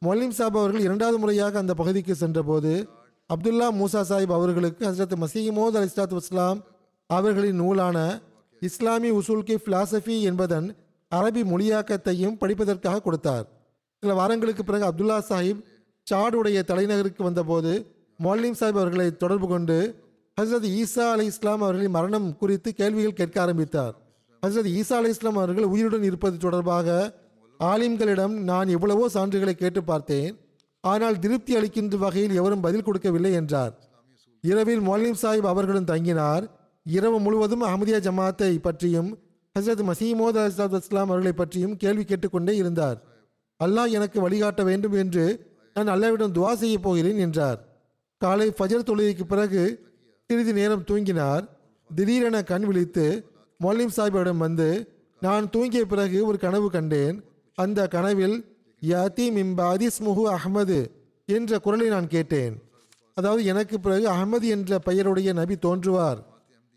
மொல்லிம் சாப் அவர்கள் இரண்டாவது முறையாக அந்த பகுதிக்கு சென்றபோது அப்துல்லா மூசா சாஹிப் அவர்களுக்கு ஹசரத் மசீமோத் அலி இஸ்லாத் இஸ்லாம் அவர்களின் நூலான இஸ்லாமி உசூல் கி என்பதன் அரபி மொழியாக்கத்தையும் படிப்பதற்காக கொடுத்தார். சில வாரங்களுக்கு பிறகு அப்துல்லா சாஹிப் சாடுடைய தலைநகருக்கு வந்தபோது மொல்லிம் சாஹிப் அவர்களை தொடர்பு கொண்டு ஹசரத் ஈசா அலி இஸ்லாம் அவர்களின் மரணம் குறித்து கேள்விகள் கேட்க ஆரம்பித்தார். ஹசரத் ஈசா அலி இஸ்லாம் அவர்கள் உயிருடன் இருப்பது தொடர்பாக ஆலிம்களிடம் நான் எவ்வளவோ சான்றுகளை கேட்டு பார்த்தேன். ஆனால் திருப்தி அளிக்கின்ற வகையில் எவரும் பதில் கொடுக்கவில்லை என்றார். இரவில் மொல்லிம் சாஹிப் அவர்களும் தங்கினார். இரவு முழுவதும் அஹமதியா ஜமாத்தை பற்றியும் ஹசரத் மசீமோத் அலிசாத் இஸ்லாம் அவர்களை பற்றியும் கேள்வி கேட்டுக்கொண்டே இருந்தார். அல்லாஹ் எனக்கு வழிகாட்ட வேண்டும் என்று நான் அல்லாவிடம் துவா செய்ய போகிறேன் என்றார். காலை ஃபஜர் தொழுகைக்கு பிறகு சிறிது நேரம் தூங்கினார். திடீரென கண் விழித்து மொல்லிம் சாஹிபிடம் வந்து நான் தூங்கிய பிறகு ஒரு கனவு கண்டேன். அந்த கனவில் யாத்தி மிம்பாதிஸ் முஹு அஹ்மது என்ற குரலை நான் கேட்டேன். அதாவது எனக்கு பிறகு அகமது என்ற பெயருடைய நபி தோன்றுவார்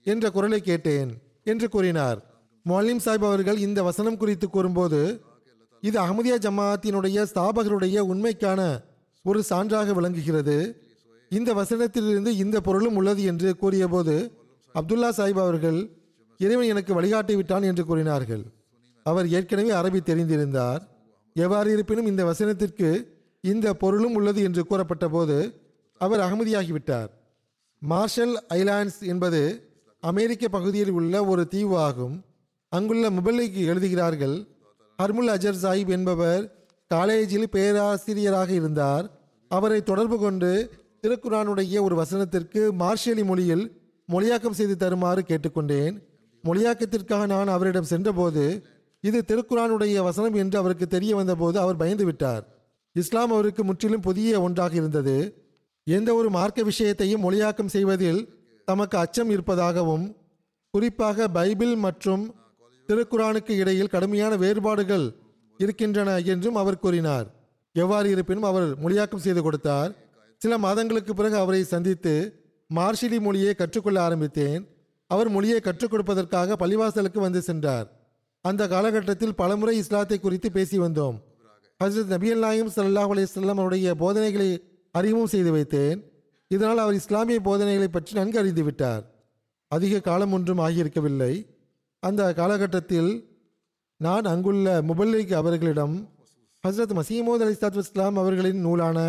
என்ற குரலை கேட்டேன் என்று கூறினார். மொல்லிம் சாஹிப் அவர்கள் இந்த வசனம் குறித்து கூறும்போது இது அகமதியா ஜமாத்தினுடைய ஸ்தாபகருடைய உண்மைக்கான ஒரு சான்றாக விளங்குகிறது. இந்த வசனத்திலிருந்து இந்த பொருளும் உள்ளது என்று கூறியபோது அப்துல்லா சாஹிப் அவர்கள் இறைவன் எனக்கு வழிகாட்டி விட்டான் என்று கூறினார்கள். அவர் ஏற்கனவே அரபி தெரிந்திருந்தார். எவ்வாறு இருப்பினும் இந்த வசனத்திற்கு இந்த பொருளும் உள்ளது என்று கூறப்பட்ட போது அவர் அகமதியாகிவிட்டார். மார்ஷல் ஐலாண்ட்ஸ் என்பது அமெரிக்க பகுதியில் உள்ள ஒரு தீவு ஆகும். அங்குள்ள முபல்லைக்கு எழுதுகிறார்கள் ஹர்முல் அஜர் சாஹிப் என்பவர் காலேஜில் பேராசிரியராக இருந்தார். அவரை தொடர்பு கொண்டு திருக்குரானுடைய ஒரு வசனத்திற்கு மார்ஷலி மொழியில் மொழியாக்கம் செய்து தருமாறு கேட்டுக்கொண்டேன். மொழியாக்கத்திற்காக நான் அவரிடம் சென்றபோது இது திருக்குரானுடைய வசனம் என்று அவருக்கு தெரிய வந்தபோது அவர் பயந்து விட்டார். இஸ்லாம் அவருக்கு முற்றிலும் புதிய ஒன்றாக இருந்தது. எந்த ஒரு மார்க்க விஷயத்தையும் மொழியாக்கம் செய்வதில் தமக்கு அச்சம் இருப்பதாகவும் குறிப்பாக பைபிள் மற்றும் திருக்குரானுக்கு இடையில் கடுமையான வேறுபாடுகள் இருக்கின்றன என்றும் அவர் கூறினார். எவ்வாறு இருப்பினும் அவர் மொழியாக்கம் செய்து கொடுத்தார். சில மாதங்களுக்கு பிறகு அவரை சந்தித்து மார்ஷிலி மொழியை கற்றுக்கொள்ள ஆரம்பித்தேன். அவர் மொழியை கற்றுக் கொடுப்பதற்காக பள்ளிவாசலுக்கு வந்து சென்றார். அந்த காலகட்டத்தில் பலமுறை இஸ்லாத்தை குறித்து பேசி வந்தோம். ஹசரத் நபியல் நாயும் சல்லாஹ் அலையம் அவருடைய போதனைகளை அறிமுகம் செய்து வைத்தேன். இதனால் அவர் இஸ்லாமிய போதனைகளை பற்றி நன்கு அறிந்து விட்டார். அதிக காலம் ஒன்றும் ஆகியிருக்கவில்லை. அந்த காலகட்டத்தில் நான் அங்குள்ள முபல்லிக் அவர்களிடம் ஹசரத் மசீமோத் அலி சாத் இஸ்லாம் அவர்களின் நூலான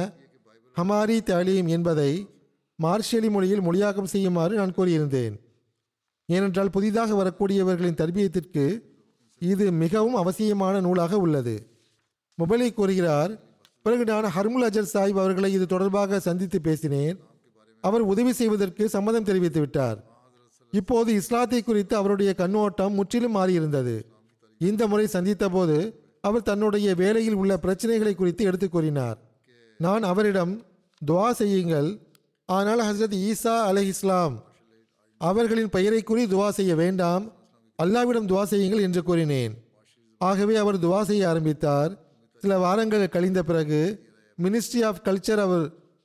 ஹமாரி தாலீம் என்பதை மார்ஷலி மொழியில் மொழியாக்கம் செய்யுமாறு நான் கூறியிருந்தேன். ஏனென்றால் புதிதாக வரக்கூடியவர்களின் தர்பியத்திற்கு இது மிகவும் அவசியமான நூலாக உள்ளது. முபலி கூறுகிறார் பிறகு நான் ஹர்முல் அஜர் சாஹிப் அவர்களை இது தொடர்பாக சந்தித்து பேசினேன். அவர் உதவி செய்வதற்கு சம்மதம் தெரிவித்து விட்டார் இப்போது இஸ்லாத்தை குறித்து அவருடைய கண்ணோட்டம் முற்றிலும் மாறியிருந்தது. இந்த முறை சந்தித்த போது அவர் தன்னுடைய வேலையில் உள்ள பிரச்சனைகளை குறித்து எடுத்து கூறினார். நான் அவரிடம் துவா செய்யுங்கள். ஆனால் ஹசரத் ஈசா அலை இஸ்லாம் அவர்களின் பெயரை கூறி துவா செய்ய வேண்டாம் அல்லாவிடம் துவா செய்யுங்கள் என்று கூறினேன். ஆகவே அவர் துவா செய்ய ஆரம்பித்தார். சில வாரங்கள் கழிந்த பிறகு மினிஸ்ட்ரி ஆஃப் கல்ச்சர் அவர்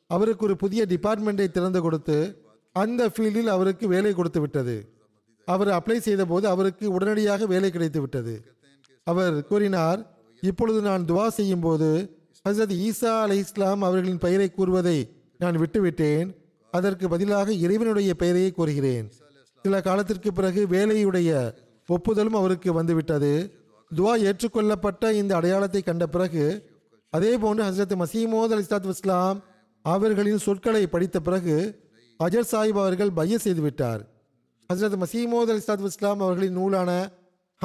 அவருக்கு ஒரு புதிய டிபார்ட்மெண்ட்டை திறந்து கொடுத்து அந்த ஃபீல்டில் அவருக்கு வேலை கொடுத்து விட்டது. அவர் அப்ளை செய்தபோது அவருக்கு உடனடியாக வேலை கிடைத்து விட்டது. அவர் கூறினார் இப்பொழுது நான் துவா செய்யும் போது ஹசரத் ஈசா அலை இஸ்லாம் அவர்களின் பெயரை கூறுவதை நான் விட்டுவிட்டேன். அதற்கு பதிலாக இறைவனுடைய பெயரையே கூறுகிறேன். சில காலத்திற்கு பிறகு வேலையுடைய ஒப்புதலும் அவருக்கு வந்துவிட்டது. துவா ஏற்றுக்கொள்ளப்பட்ட இந்த அடையாளத்தை கண்ட பிறகு அதே போன்று ஹசரத் மசீமோத் அலி இஸ்லாத் இஸ்லாம் அவர்களின் சொற்களை படித்த பிறகு அஜர் சாஹிப் அவர்கள் பைய செய்து விட்டார். ஹசரத் மசீமோத் அலி சாத் இஸ்லாம் அவர்களின் நூலான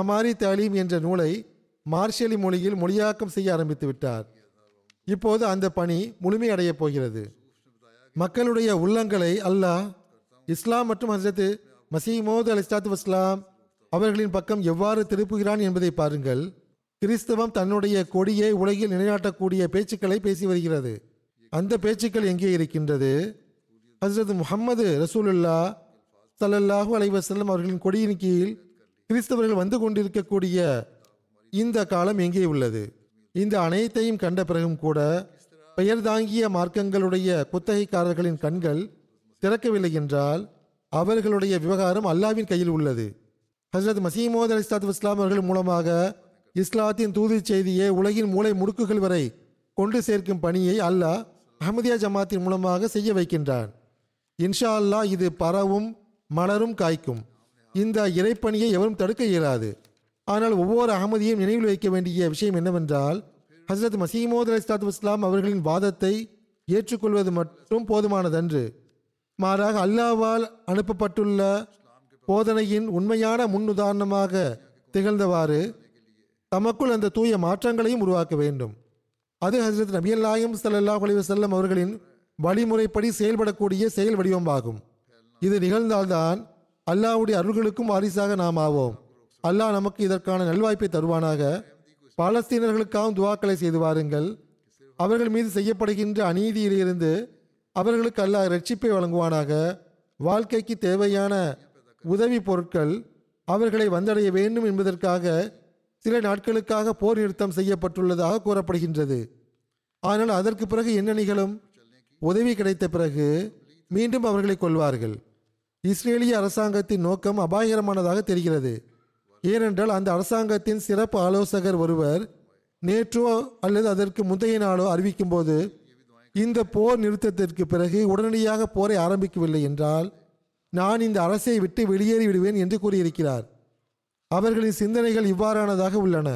ஹமாரி தாலீம் என்ற நூலை மார்ஷலி மொழியில் மொழியாக்கம் செய்ய ஆரம்பித்து விட்டார். இப்போது அந்த பணி முழுமையடையப் போகிறது. மக்களுடைய உள்ளங்களை அல்லாஹ் இஸ்லாம் மற்றும் ஹசரத் மசீமோத் அலி சாத் இஸ்லாம் அவர்களின் பக்கம் எவ்வாறு திருப்புகிறான் என்பதை பாருங்கள். கிறிஸ்தவம் தன்னுடைய கொடியை உலகில் நிலைநாட்டக்கூடிய பேச்சுக்களை பேசி வருகிறது. அந்த பேச்சுக்கள் எங்கே இருக்கின்றது? ஹசரத் முஹம்மது ரசூலுல்லா சல்லல்லாஹு அலைவசல்லம் அவர்களின் கொடியின் கீழ் கிறிஸ்தவர்கள் வந்து கொண்டிருக்கக்கூடிய இந்த காலம் எங்கே உள்ளது? இந்த அனைத்தையும் கண்ட பிறகும் கூட பெயர் தாங்கிய மார்க்கங்களுடைய குத்தகைக்காரர்களின் கண்கள் திறக்கவில்லை என்றால் அவர்களுடைய விவகாரம் அல்லாவின் கையில் உள்ளது. ஹசரத் மசீமோத் அலி இஸ்லாத்து இஸ்லாம் அவர்கள் மூலமாக இஸ்லாத்தின் தூது செய்தியை உலகின் மூளை முடுக்குகள் வரை கொண்டு சேர்க்கும் பணியை அல்லாஹ் அஹமதியா ஜமாத்தின் மூலமாக செய்ய வைக்கின்றான். இன்ஷா அல்லாஹ் இது பரவும் மலரும் காய்க்கும். இந்த இறைப்பணியை எவரும் தடுக்க இயலாது. ஆனால் ஒவ்வொரு அகமதியும் நினைவில் வைக்க வேண்டிய விஷயம் என்னவென்றால் ஹசரத் மசீமோத் அலி இஸ்லாம் அவர்களின் வாதத்தை ஏற்றுக்கொள்வது மட்டும் போதுமானதன்று. மாறாக அல்லாவால் அனுப்பப்பட்டுள்ள போதனையின் உண்மையான முன்னுதாரணமாக திகழ்ந்தவாறு தமக்குள் அந்த தூய மாற்றங்களையும் உருவாக்க வேண்டும். அது ஹசரத் நபியல்லாயும் சல்லாஹ் அலி வசல்லம் அவர்களின் வழிமுறைப்படி செயல்படக்கூடிய செயல் வடிவமாகும். இது நிகழ்ந்தால்தான் அல்லாஹ்வுடைய அருள்களுக்கும் வாரிசாக நாம் ஆவோம். அல்லாஹ் நமக்கு இதற்கான நல்வாய்ப்பை தருவானாக. பாலஸ்தீனர்களுக்காகவும் துவாக்களை செய்து வாருங்கள். அவர்கள் மீது செய்யப்படுகின்ற அநீதியிலிருந்து அவர்களுக்கு அல்லாஹ் ரட்சிப்பை வழங்குவானாக. வாழ்க்கைக்கு தேவையான உதவி பொருட்கள் அவர்களை வந்தடைய வேண்டும் என்பதற்காக சில நாட்களுக்காக போர் நிறுத்தம் செய்யப்பட்டுள்ளதாக கூறப்படுகின்றது. ஆனால் அதற்கு பிறகு என்ன நிகழும்? உதவி கிடைத்த பிறகு மீண்டும் அவர்களை கொள்வார்கள். இஸ்ரேலிய அரசாங்கத்தின் நோக்கம் அபாயகரமானதாக தெரிகிறது. ஏனென்றால் அந்த அரசாங்கத்தின் சிறப்பு ஆலோசகர் ஒருவர் நேற்றோ அல்லது அதற்கு முந்தைய நாளோ அறிவிக்கும்போது இந்த போர் நிறுத்தத்திற்கு பிறகு உடனடியாக போரை ஆரம்பிக்கவில்லை என்றால் நான் இந்த அரசை விட்டு வெளியேறி விடுவேன் என்று கூறியிருக்கிறார். அவர்களின் சிந்தனைகள் இவ்வாறானதாக உள்ளன.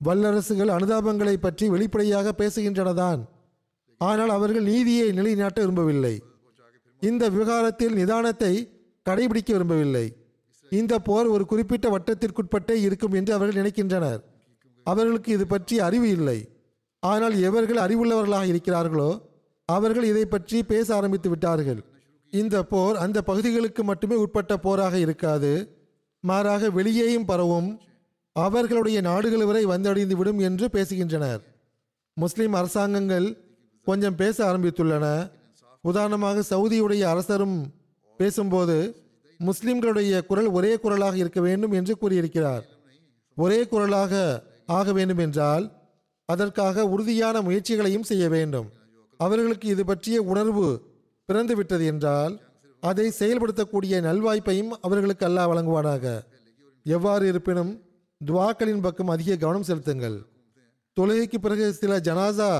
வல்லரசுகள் அனுதாபங்களை பற்றி வெளிப்படையாக பேசுகின்றனதான். ஆனால் அவர்கள் நீதியை நிலைநாட்ட விரும்பவில்லை. இந்த விவகாரத்தில் நிதானத்தை கடைபிடிக்க விரும்பவில்லை. இந்த போர் ஒரு குறிப்பிட்ட வட்டத்திற்குட்பட்டே இருக்கும் என்று அவர்கள் நினைக்கின்றனர். அவர்களுக்கு இது பற்றி அறிவு இல்லை. ஆனால் எவர்கள் அறிவுள்ளவர்களாக இருக்கிறார்களோ அவர்கள் இதை பற்றி பேச ஆரம்பித்து விட்டார்கள். இந்த போர் அந்த பகுதிகளுக்கு மட்டுமே உட்பட்ட போராக இருக்காது. மாறாக வெளியேயும் பரவும் அவர்களுடைய நாடுகள் வரை வந்தடைந்து விடும் என்று பேசுகின்றனர். முஸ்லிம் அரசாங்கங்கள் கொஞ்சம் பேச ஆரம்பித்துள்ளன. உதாரணமாக சவுதியுடைய அரசரும் பேசும்போது முஸ்லிம்களுடைய குரல் ஒரே குரலாக இருக்க வேண்டும் என்று கூறியிருக்கிறார். ஒரே குரலாக ஆக வேண்டும் என்றால் அதற்காக உறுதியான முயற்சிகளையும் செய்ய வேண்டும். அவர்களுக்கு இது பற்றிய உணர்வு பிறந்துவிட்டது என்றால் அதை செயல்படுத்தக்கூடிய நல்வாய்ப்பையும் அவர்களுக்கு அல்லாஹ் வழங்குவானாக. எவ்வாறு இருப்பினும் துவாக்களின் பக்கம் அதிக கவனம் செலுத்துங்கள். தொழுகைக்கு பிறகு சில ஜனாசா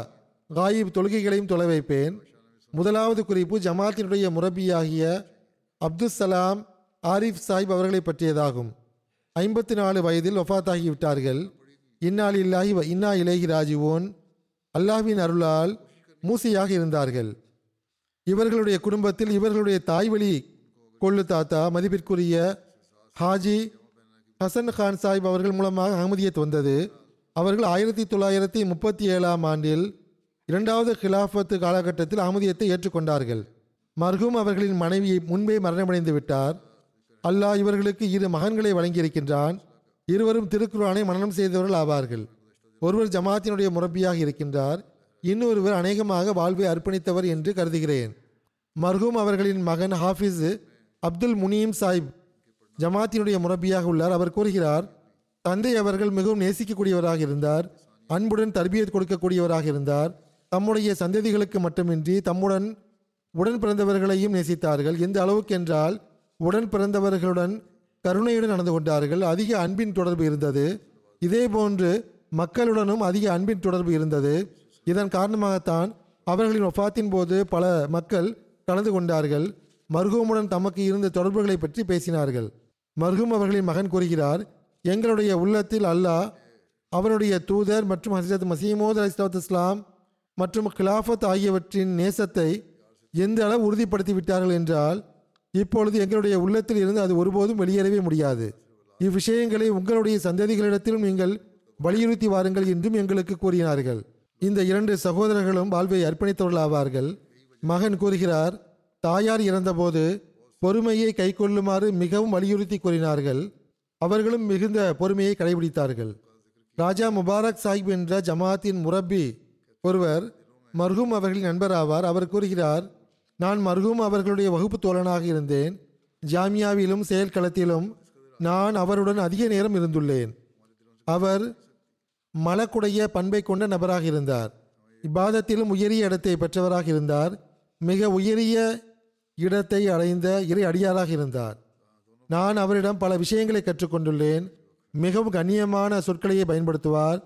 காயிப் தொழுகைகளையும் தொலை வைப்பேன். முதலாவது குறிப்பு ஜமாத்தினுடைய முரபியாகிய அப்துல் சலாம் ஆரிஃப் சாஹிப் அவர்களை பற்றியதாகும். ஐம்பத்தி நாலு வயதில் ஒஃபாத்தாகிவிட்டார்கள் இன்னால் இல்லாஹி இன்னா இலேஹி ராஜுவோன். அல்லாஹ்வின் அருளால் மூசியாக இருந்தார்கள். இவர்களுடைய குடும்பத்தில் இவர்களுடைய தாய்வழி கொள்ளு தாத்தா மதிப்பிற்குரிய ஹாஜி ஹசன் கான் சாஹிப் அவர்கள் மூலமாக அகமதியத் வந்தது அவர்கள் ஆயிரத்தி தொள்ளாயிரத்தி முப்பத்தி ஏழாம் ஆண்டில் இரண்டாவது கிலாஃபத்து காலகட்டத்தில் அமுதியத்தை ஏற்றுக்கொண்டார்கள். மர்ஹூம் அவர்களின் மனைவியை முன்பே மரணமடைந்து விட்டார். அல்லாஹ் இவர்களுக்கு இரு மகன்களை வழங்கியிருக்கின்றான். இருவரும் திருக்குறானை மனனம் செய்தவர்கள் ஆவார்கள். ஒருவர் ஜமாத்தினுடைய முரப்பியாக இருக்கின்றார். இன்னொருவர் அநேகமாக வாழ்வை அர்ப்பணித்தவர் என்று கருதுகிறேன். மர்ஹூம் அவர்களின் மகன் ஹாஃபிஸ் அப்துல் முனீம் சாஹிப் ஜமாத்தினுடைய முரப்பியாக உள்ளார். அவர் கூறுகிறார் தந்தை அவர்கள் மிகவும் நேசிக்கக்கூடியவராக இருந்தார். அன்புடன் தர்பியத் கொடுக்கக்கூடியவராக இருந்தார். தம்முடைய சந்ததிகளுக்கு மட்டுமின்றி தம்முடன் உடன் பிறந்தவர்களையும் நேசித்தார்கள். எந்த அளவுக்கு என்றால் உடன் பிறந்தவர்களுடன் கருணையுடன் நடந்து கொண்டார்கள். அதிக அன்பின் தொடர்பு இருந்தது. இதே போன்று மக்களுடனும் அதிக அன்பின் தொடர்பு இருந்தது. இதன் காரணமாகத்தான் அவர்களின் ஒஃபாத்தின் போது பல மக்கள் கலந்து கொண்டார்கள். மர்ஹூமுடன் தமக்கு இருந்த தொடர்புகளை பற்றி பேசினார்கள். மர்ஹூம் அவர்களின் மகன் கூறுகிறார் எங்களுடைய உள்ளத்தில் அல்லாஹ் அவருடைய தூதர் மற்றும் ஹசரத் மசீமோத் அலிஸ்லாத் இஸ்லாம் மற்றும் கிலாஃபத் ஆகியவற்றின் நேசத்தை எந்த அளவு உறுதிப்படுத்தி விட்டார்கள் என்றால் இப்பொழுது எங்களுடைய உள்ளத்தில் இருந்து அது ஒருபோதும் வெளியேறவே முடியாது. இவ்விஷயங்களை உங்களுடைய சந்ததிகளிடத்திலும் நீங்கள் வலியுறுத்தி வாருங்கள் என்றும் எங்களுக்கு கூறினார்கள். இந்த இரண்டு சகோதரர்களும் வாழ்வை அர்ப்பணித்தவர்களாவார்கள். மகன் கூறுகிறார் தாயார் இறந்தபோது பொறுமையை கைக்கொள்ளுமாறு மிகவும் வலியுறுத்தி கூறினார்கள். அவர்களும் மிகுந்த பொறுமையை கடைபிடித்தார்கள். ராஜா முபாரக் சாஹிப் என்ற ஜமாத்தின் முரப்பி ஒருவர் மர்ஹூம் அவர்களின் நண்பர் ஆவார் அவர் கூறுகிறார் நான் மர்ஹூம் அவர்களுடைய வகுப்பு தோழனாக இருந்தேன். ஜாமியாவிலும் செயல்களத்திலும் நான் அவருடன் அதிக நேரம் இருந்துள்ளேன். அவர் மலக்குடைய பண்பை கொண்ட நபராக இருந்தார். இப்பாதத்திலும் உயரிய இடத்தை பெற்றவராக இருந்தார். மிக உயரிய இடத்தை அடைந்த இறை அடியாராக இருந்தார். நான் அவரிடம் பல விஷயங்களை கற்றுக்கொண்டுள்ளேன். மிகவும் கண்ணியமான சொற்களையே பயன்படுத்துவார்.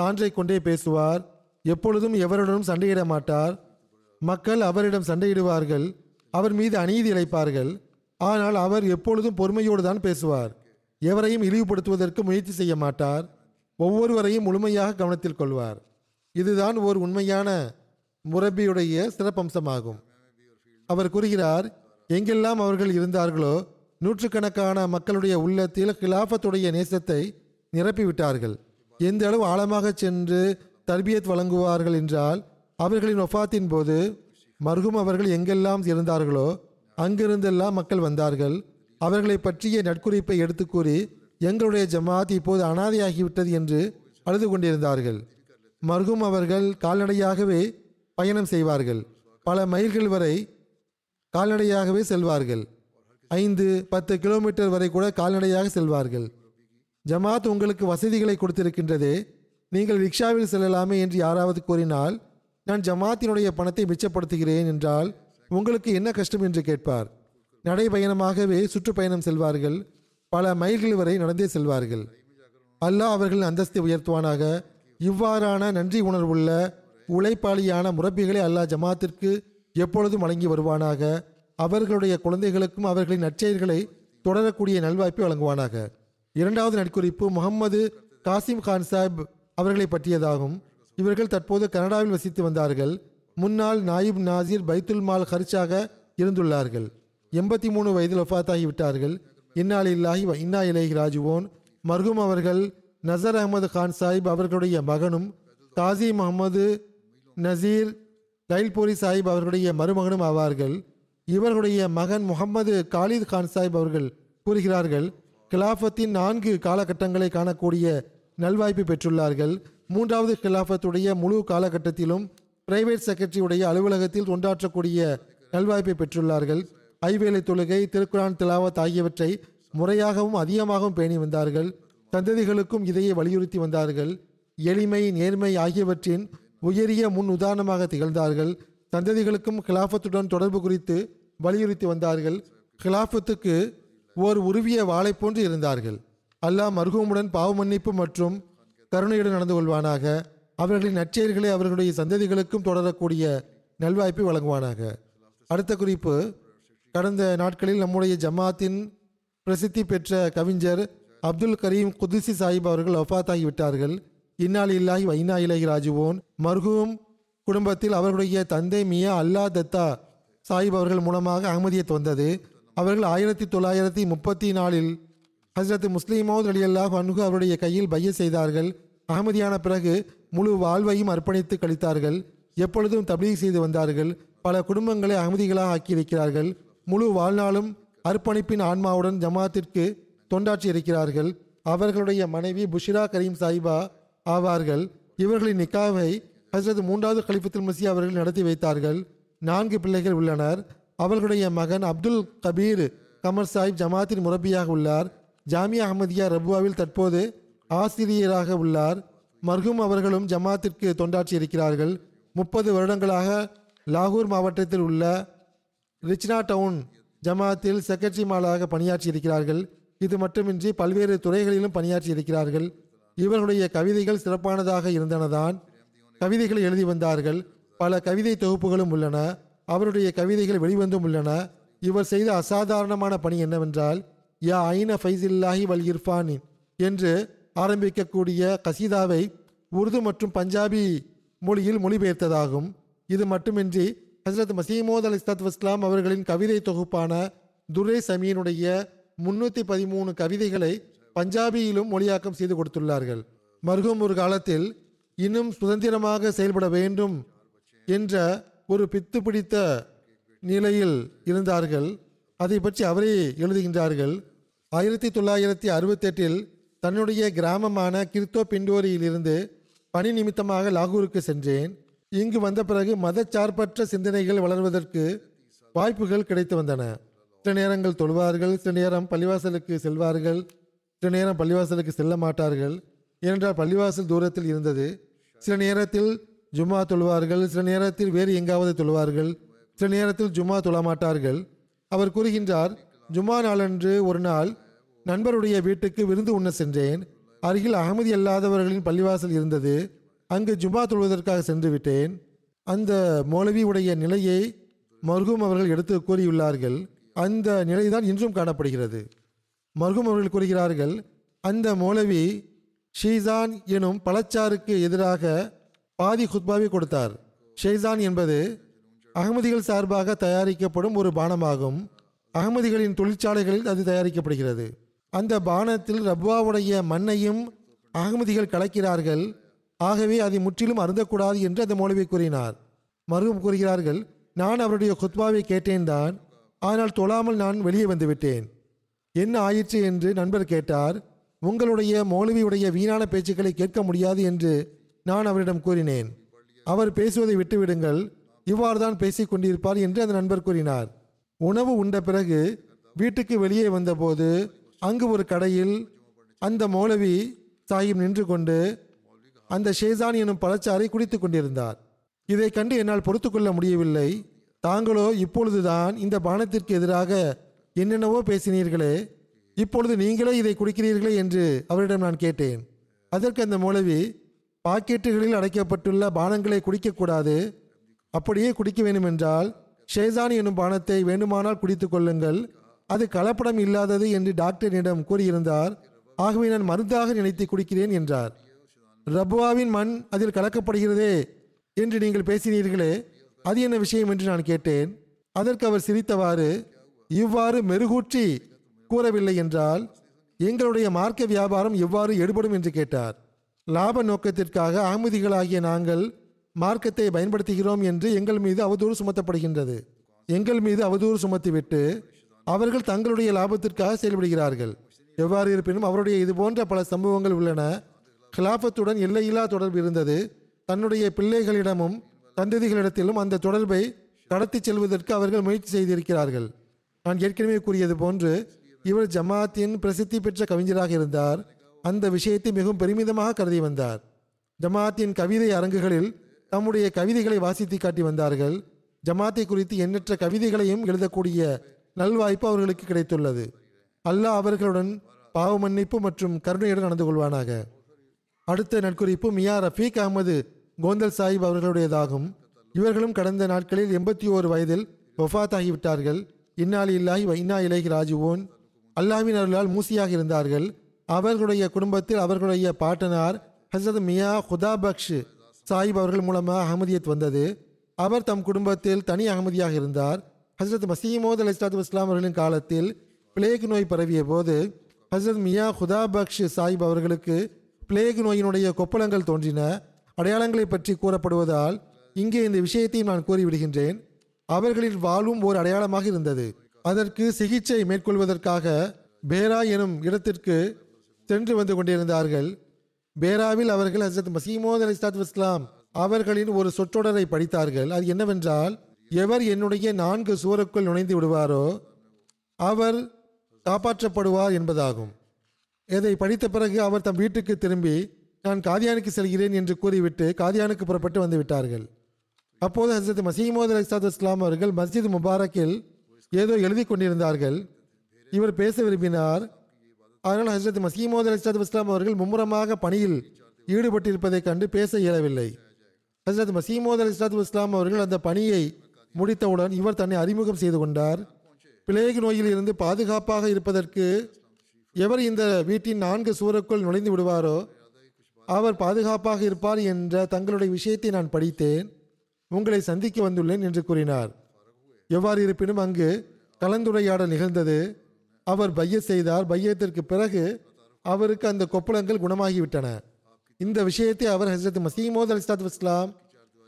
சான்றை கொண்டே பேசுவார். எப்பொழுதும் எவருடனும் சண்டையிட மாட்டார் மக்கள் அவரிடம் சண்டையிடுவார்கள் அவர் மீது அநீதி இழைப்பார்கள். ஆனால் அவர் எப்பொழுதும் பொறுமையோடு தான் பேசுவார். எவரையும் இழிவுபடுத்துவதற்கு முயற்சி செய்ய மாட்டார். ஒவ்வொருவரையும் முழுமையாக கவனத்தில் கொள்வார். இதுதான் ஓர் உண்மையான முரபியுடைய சிறப்பம்சமாகும். அவர் கூறுகிறார் எங்கெல்லாம் அவர்கள் இருந்தார்களோ நூற்றுக்கணக்கான மக்களுடைய உள்ளத்தில் கிலாஃபத்துடைய நேசத்தை நிரப்பிவிட்டார்கள். எந்த அளவு ஆழமாக சென்று தர்பியத் வழங்குவார்கள் என்றால் அவர்களின் ஒஃபாத்தின் போது மருகும் அவர்கள் எங்கெல்லாம் இருந்தார்களோ அங்கிருந்தெல்லாம் மக்கள் வந்தார்கள். அவர்களை பற்றிய நட்குறிப்பை எடுத்து கூறி எங்களுடைய ஜமாத் இப்போது அனாதையாகிவிட்டது என்று அழுது கொண்டிருந்தார்கள். மருகும் அவர்கள் கால்நடையாகவே பயணம் செய்வார்கள். பல மைல்கள் வரை கால்நடையாகவே செல்வார்கள். ஐந்து பத்து கிலோமீட்டர் வரை கூட கால்நடையாக செல்வார்கள். ஜமாத் உங்களுக்கு வசதிகளை கொடுத்திருக்கின்றதே. நீங்கள் ரிக்ஷாவில் செல்லலாமே என்று யாராவது கூறினால் நான் ஜமாத்தினுடைய பணத்தை மிச்சப்படுத்துகிறேன் என்றால் உங்களுக்கு என்ன கஷ்டம் என்று கேட்பார். நடைபயணமாகவே சுற்றுப்பயணம் செல்வார்கள். பல மைல்கள் வரை நடந்தே செல்வார்கள். அல்லாஹ் அவர்களின் அந்தஸ்தை உயர்த்துவானாக. இவ்வாறான நன்றி உணர்வுள்ள உழைப்பாளியான முரப்பிகளை அல்லாஹ் ஜமாத்திற்கு எப்பொழுதும் வழங்கி வருவானாக. அவர்களுடைய குழந்தைகளுக்கும் அவர்களின் நற்செயல்களை தொடரக்கூடிய நல்வாய்ப்பை வழங்குவானாக. இரண்டாவது நட்குறிப்பு முகம்மது காசிம் கான் சாஹிப் அவர்களை பற்றியதாகும். இவர்கள் தற்போது கனடாவில் வசித்து வந்தார்கள். முன்னாள் நாயிப் நாசிர் பைத்துல் மால் ஹர்ச்சாக இருந்துள்ளார்கள். எண்பத்தி மூணு வயதில் ஒஃபாத்தாகிவிட்டார்கள் இன்னால் இல்லாஹி இன்னா இலேஹி ராஜுவோன் மர்ஹூம் அவர்கள் நசர் அகமது கான் சாஹிப் அவர்களுடைய மகனும் காசி முகமது நசீர் லைல்பூரி சாஹிப் அவர்களுடைய மருமகனும் ஆவார்கள். இவர்களுடைய மகன் முகமது காலித் கான் சாஹிப் அவர்கள் கூறுகிறார்கள் கிலாஃபத்தின் நான்கு காலகட்டங்களை காணக்கூடிய நல்வாய்ப்பு பெற்றுள்ளார்கள். மூன்றாவது கிலாஃபத்துடைய முழு காலகட்டத்திலும் பிரைவேட் செக்ரட்டரியுடைய அலுவலகத்தில் தொண்டாற்றக்கூடிய நல்வாய்ப்பை பெற்றுள்ளார்கள். ஐவேலை தொழுகை திருக்குரான் திலாவத் ஆகியவற்றை முறையாகவும் அதிகமாகவும் பேணி வந்தார்கள். சந்ததிகளுக்கும் இதையே வலியுறுத்தி வந்தார்கள். எளிமை நேர்மை ஆகியவற்றின் உயரிய முன் உதாரணமாக திகழ்ந்தார்கள். சந்ததிகளுக்கும் கிலாஃபத்துடன் தொடர்பு குறித்து வலியுறுத்தி வந்தார்கள். கிலாஃபத்துக்கு ஓர் உருவிய வாளை போன்று இருந்தார்கள். அல்லாஹ் மர்ஹூமுடன் பாவ மன்னிப்பு மற்றும் கருணையுடன் நடந்து கொள்வானாக. அவர்களின் நற்செயல்களை அவர்களுடைய சந்ததிகளுக்கும் தொடரக்கூடிய நல்வாய்ப்பை வழங்குவானாக. அடுத்த குறிப்பு கடந்த நாட்களில் நம்முடைய ஜமாத்தின் பிரசித்தி பெற்ற கவிஞர் அப்துல் கரீம் குதிசி சாஹிப் அவர்கள் வஃபாத்தாகி விட்டார்கள். இன்னால் இல்லாஹி வைனா இலகி ராஜுவோன். மர்ஹூம் குடும்பத்தில் அவர்களுடைய தந்தை மியா அல்லா தத்தா சாஹிப் அவர்கள் மூலமாக அகமதியத் வந்தது அவர்கள் ஆயிரத்தி தொள்ளாயிரத்தி முப்பத்தி நாலில் ஹசரத் முஸ்லிமோத் அலி அல்லாஹ் அன்ஹு அவருடைய கையில் பைய செய்தார்கள். அகமதியான பிறகு முழு வாழ்வையும் அர்ப்பணித்து கழித்தார்கள். எப்பொழுதும் தபீக் செய்து வந்தார்கள். பல குடும்பங்களை அகமதிகளாக ஆக்கியிருக்கிறார்கள் முழு வாழ்நாளும் அர்ப்பணிப்பின் ஆன்மாவுடன் ஜமாத்திற்கு தொண்டாற்றி இருக்கிறார்கள். அவர்களுடைய மனைவி புஷிரா கரீம் சாஹிபா ஆவார்கள். இவர்களின் நிக்காவை ஹசரத் மூன்றாவது கலிஃபத்துல் மசி அவர்கள் நடத்தி வைத்தார்கள். நான்கு பிள்ளைகள் உள்ளனர். அவர்களுடைய மகன் அப்துல் கபீர் கமர் சாஹிப் ஜமாத்தின் முரப்பியாக உள்ளார். ஜாமியா அஹமதியா ரபுவாவில் தற்போது ஆசிரியராக உள்ளார். மர்ஹூம் அவர்களும் ஜமாத்திற்கு தொண்டாற்றி இருக்கிறார்கள். முப்பது வருடங்களாக லாகூர் மாவட்டத்தில் உள்ள ரிச்னா டவுன் ஜமாத்தில் செக்ரட்டரி மாலாக பணியாற்றி இருக்கிறார்கள். இது மட்டுமின்றி பல்வேறு துறைகளிலும் பணியாற்றி இருக்கிறார்கள். இவர்களுடைய கவிதைகள் சிறப்பானதாக இருந்தனதான். கவிதைகளை எழுதி வந்தார்கள். பல கவிதை தொகுப்புகளும் உள்ளன. அவருடைய கவிதைகள் வெளிவந்தும் உள்ளன. இவர் செய்த அசாதாரணமான பணி என்னவென்றால் யா ஐன ஃபைசில்லாஹி வல் இர்ஃபானி என்று ஆரம்பிக்கக்கூடிய கசீதாவை உருது மற்றும் பஞ்சாபி மொழியில் மொழிபெயர்த்ததாகும். இது மட்டுமின்றி ஹசரத் மசீமோத் அலி இஸ்லாத் வஸ்லாம் அவர்களின் கவிதை தொகுப்பான துரை சமீனுடைய முன்னூற்றி பதிமூணு கவிதைகளை பஞ்சாபியிலும் மொழியாக்கம் செய்து கொடுத்துள்ளார்கள். மருகும் ஒரு காலத்தில் இன்னும் சுதந்திரமாக செயல்பட வேண்டும் என்ற ஒரு பித்து பிடித்த நிலையில் இருந்தார்கள். அதை பற்றி அவரே எழுதுகின்றார்கள். ஆயிரத்தி தொள்ளாயிரத்தி அறுபத்தெட்டில் தன்னுடைய கிராமமான கிர்த்தோ பிண்டோரியிலிருந்து பணி நிமித்தமாக லாகூருக்கு சென்றேன். இங்கு வந்த பிறகு மதச்சார்பற்ற சிந்தனைகள் வளர்வதற்கு வாய்ப்புகள் கிடைத்து வந்தன. சில நேரங்கள் தொழுவார்கள் சில நேரம் பள்ளிவாசலுக்கு செல்வார்கள் சில நேரம் பள்ளிவாசலுக்கு செல்ல மாட்டார்கள். ஏனென்றால் பள்ளிவாசல் தூரத்தில் இருந்தது. சில நேரத்தில் ஜும்மா தொழுவார்கள் சில நேரத்தில் வேறு எங்காவது தொழுவார்கள் சில நேரத்தில் ஜும்மா தொழ மாட்டார்கள். அவர் கூறுகின்றார் ஜும்மா நாளன்று ஒரு நாள் நண்பருடைய வீட்டுக்கு விருந்து உண்ண சென்றேன். அருகில் அகமதி அல்லாதவர்களின் பள்ளிவாசல் இருந்தது. அங்கு ஜும்மா தொழுவதற்காக சென்று விட்டேன் அந்த மௌலவி உடைய நிலையை மர்ஹூம் அவர்கள் எடுத்து கூறியுள்ளார்கள். அந்த நிலைதான் இன்றும் காணப்படுகிறது. மர்ஹூம் அவர்கள் கூறுகிறார்கள் அந்த மௌலவி ஷீசான் எனும் பழச்சாருக்கு எதிராக பாதி குத்பாவை கொடுத்தார். ஷேசான் என்பது அகமதிகள் சார்பாக தயாரிக்கப்படும் ஒரு பானமாகும். அகமதிகளின் தொழிற்சாலைகளில் அது தயாரிக்கப்படுகிறது. அந்த பானத்தில் ரப்வாவுடைய மண்ணையும் அகமதிகள் கலக்கிறார்கள். ஆகவே அதை முற்றிலும் அருந்தக்கூடாது என்று அந்த மௌலவி கூறினார். மருகம் கூறுகிறார்கள் நான் அவருடைய குத்பாவை கேட்டேன் தான். ஆனால் தொழாமல் நான் வெளியே வந்து விட்டேன் என்ன ஆயிற்று என்று நண்பர் கேட்டார். உங்களுடைய மௌலவியுடைய வீணான பேச்சுக்களை கேட்க முடியாது என்று நான் அவரிடம் கூறினேன். அவர் பேசுவதை விட்டுவிடுங்கள். இவ்வாறு தான் பேசிக் கொண்டிருப்பார் என்று அந்த நண்பர் கூறினார். உணவு உண்ட பிறகு வீட்டுக்கு வெளியே வந்தபோது அங்கு ஒரு கடையில் அந்த மௌலவி சாஹிப் நின்று கொண்டு அந்த ஷேசான் எனும் பழச்சாரை குடித்து கொண்டிருந்தார். இதை கண்டு என்னால் பொறுத்துக்கொள்ள முடியவில்லை. தாங்களோ இப்பொழுதுதான் இந்த பானத்திற்கு எதிராக என்னென்னவோ பேசினீர்களே இப்பொழுது நீங்களே இதை குடிக்கிறீர்களே என்று அவரிடம் நான் கேட்டேன். அதற்கு அந்த மூலவி பாக்கெட்டுகளில் அடைக்கப்பட்டுள்ள பானங்களை குடிக்கக்கூடாது அப்படியே குடிக்க வேண்டுமென்றால் ஷேசான் எனும் பானத்தை வேண்டுமானால் குடித்து கொள்ளுங்கள். அது கலப்படம் இல்லாதது என்று டாக்டரிடம் கூறியிருந்தார். ஆகவே நான் மருந்தாக நினைத்து குடிக்கிறேன் என்றார். ரபுவாவின் மண் அதில் கலக்கப்படுகிறதே என்று நீங்கள் பேசினீர்களே அது என்ன விஷயம் என்று நான் கேட்டேன். அதற்கு அவர் சிரித்தவாறு இவ்வாறு மெருகூற்றி கூறவில்லை என்றால் எங்களுடைய மார்க்க வியாபாரம் எவ்வாறு எடுபடும் என்று கேட்டார். லாப நோக்கத்திற்காக அகமதிகளாகிய நாங்கள் மார்க்கத்தை பயன்படுத்துகிறோம் என்று எங்கள் மீது அவதூறு சுமத்தப்படுகின்றது. எங்கள் மீது அவதூறு சுமத்திவிட்டு அவர்கள் தங்களுடைய லாபத்திற்காக செயல்படுகிறார்கள். எவ்வாறு இருப்பினும் அவருடைய இது போன்ற பல சம்பவங்கள் உள்ளன. கிலாபத்துடன் எல்லையில்லா தொடர்பு இருந்தது. தன்னுடைய பிள்ளைகளிடமும் சந்ததிகளிடத்திலும் அந்த தொடர்பை கடத்திச் செல்வதற்கு அவர்கள் முயற்சி செய்திருக்கிறார்கள். நான் ஏற்கனவே கூறியது போன்று இவர் ஜமாத்தின் பிரசித்தி பெற்ற கவிஞராக இருந்தார். அந்த விஷயத்தை மிகவும் பெருமிதமாக கருதி வந்தார். ஜமாத்தின் கவிதை அரங்குகளில் தம்முடைய கவிதைகளை வாசித்து காட்டி வந்தார்கள். ஜமாத்தை குறித்து எண்ணற்ற கவிதைகளையும் எழுதக்கூடிய நல்வாய்ப்பு அவர்களுக்கு கிடைத்துள்ளது. அல்லாஹ் அவர்களுடன் பாவ மன்னிப்பு மற்றும் கருணையுடன் நடந்து கொள்வானாக. அடுத்த நட்குறிப்பு மியா ரஃபீக் அகமது கோந்தல் சாஹிப் அவர்களுடையதாகும். இவர்களும் கடந்த நாட்களில் எண்பத்தி ஓரு வயதில் ஒஃபாத் ஆகிவிட்டார்கள் இன்னாலி இல்லாஹி வ இன்னா இலைஹி ராஜுவோன் அல்லாஹ்வின் அருளால் மூசியாக இருந்தார்கள். அவர்களுடைய குடும்பத்தில் அவர்களுடைய பாட்டனார் ஹசரத் மியா ஹுதாபக்ஷ் சாஹிப் அவர்கள் மூலமாக அகமதியத் வந்தது. அவர் தம் குடும்பத்தில் தனி அகமதியாக இருந்தார். ஹசரத் மசீமோத் அலி இஸ்லாத்து இஸ்லாம் அவர்களின் காலத்தில் பிளேக் நோய் பரவிய போது ஹசரத் மியா ஹுதா பக்ஷ் சாஹிப் அவர்களுக்கு பிளேக் நோயினுடைய கொப்பளங்கள் தோன்றின. அடையாளங்களை பற்றி கூறப்படுவதால் இங்கே இந்த விஷயத்தையும் நான் கூறிவிடுகின்றேன். அவர்களின் வாழ்வும் ஓர் அடையாளமாக இருந்தது. அதற்கு சிகிச்சை மேற்கொள்வதற்காக பேரா எனும் இடத்திற்கு சென்று வந்து கொண்டிருந்தார்கள். பேராவில் அவர்கள் ஹசரத் மசீமோத் அலி இஸ்லாத்து இஸ்லாம் அவர்களின் ஒரு சொற்றொடரை படித்தார்கள். அது என்னவென்றால் எவர் என்னுடைய நான்கு சுவருக்குள் நுழைந்து விடுவாரோ அவர் காப்பாற்றப்படுவார் என்பதாகும். இதை படித்த பிறகு அவர் தம் வீட்டுக்கு திரும்பி நான் காதியானுக்கு செல்கிறேன் என்று கூறிவிட்டு காதியானுக்கு புறப்பட்டு வந்து விட்டார்கள். அப்போது ஹசரத் மசீமோத் அலி இஸ்லாம் அவர்கள் மஸ்ஜித் முபாரக்கில் ஏதோ எழுதி கொண்டிருந்தார்கள். இவர் பேச விரும்பினார் ஆனால் ஹசரத் மசீமோத் அலி இஸ்லாத்து இஸ்லாம் அவர்கள் மும்முரமாக பணியில் ஈடுபட்டிருப்பதைக் கண்டு பேச இயலவில்லை. ஹசரத் மசீமோத் அலி இஸ்லாத்து இஸ்லாம் அவர்கள் அந்த பணியை முடித்தவுடன் இவர் தன்னை அறிமுகம் செய்து கொண்டார். பிளேக் நோயில் இருந்து பாதுகாப்பாக இருப்பதற்கு எவர் இந்த வீட்டின் நான்கு சுவருக்குள் நுழைந்து விடுவாரோ அவர் பாதுகாப்பாக இருப்பார் என்ற தங்களுடைய விஷயத்தை நான் படித்தேன். உங்களை சந்திக்க வந்துள்ளேன் என்று கூறினார். எவ்வாறு இருப்பினும் அங்கு கலந்துரையாடல் நிகழ்ந்தது. அவர் பைய செய்தார். பையத்திற்கு பிறகு அவருக்கு அந்த கொப்பளங்கள் குணமாகிவிட்டன. இந்த விஷயத்தை அவர் ஹசரத் மசீமோத் அலி சலாத் இஸ்லாம்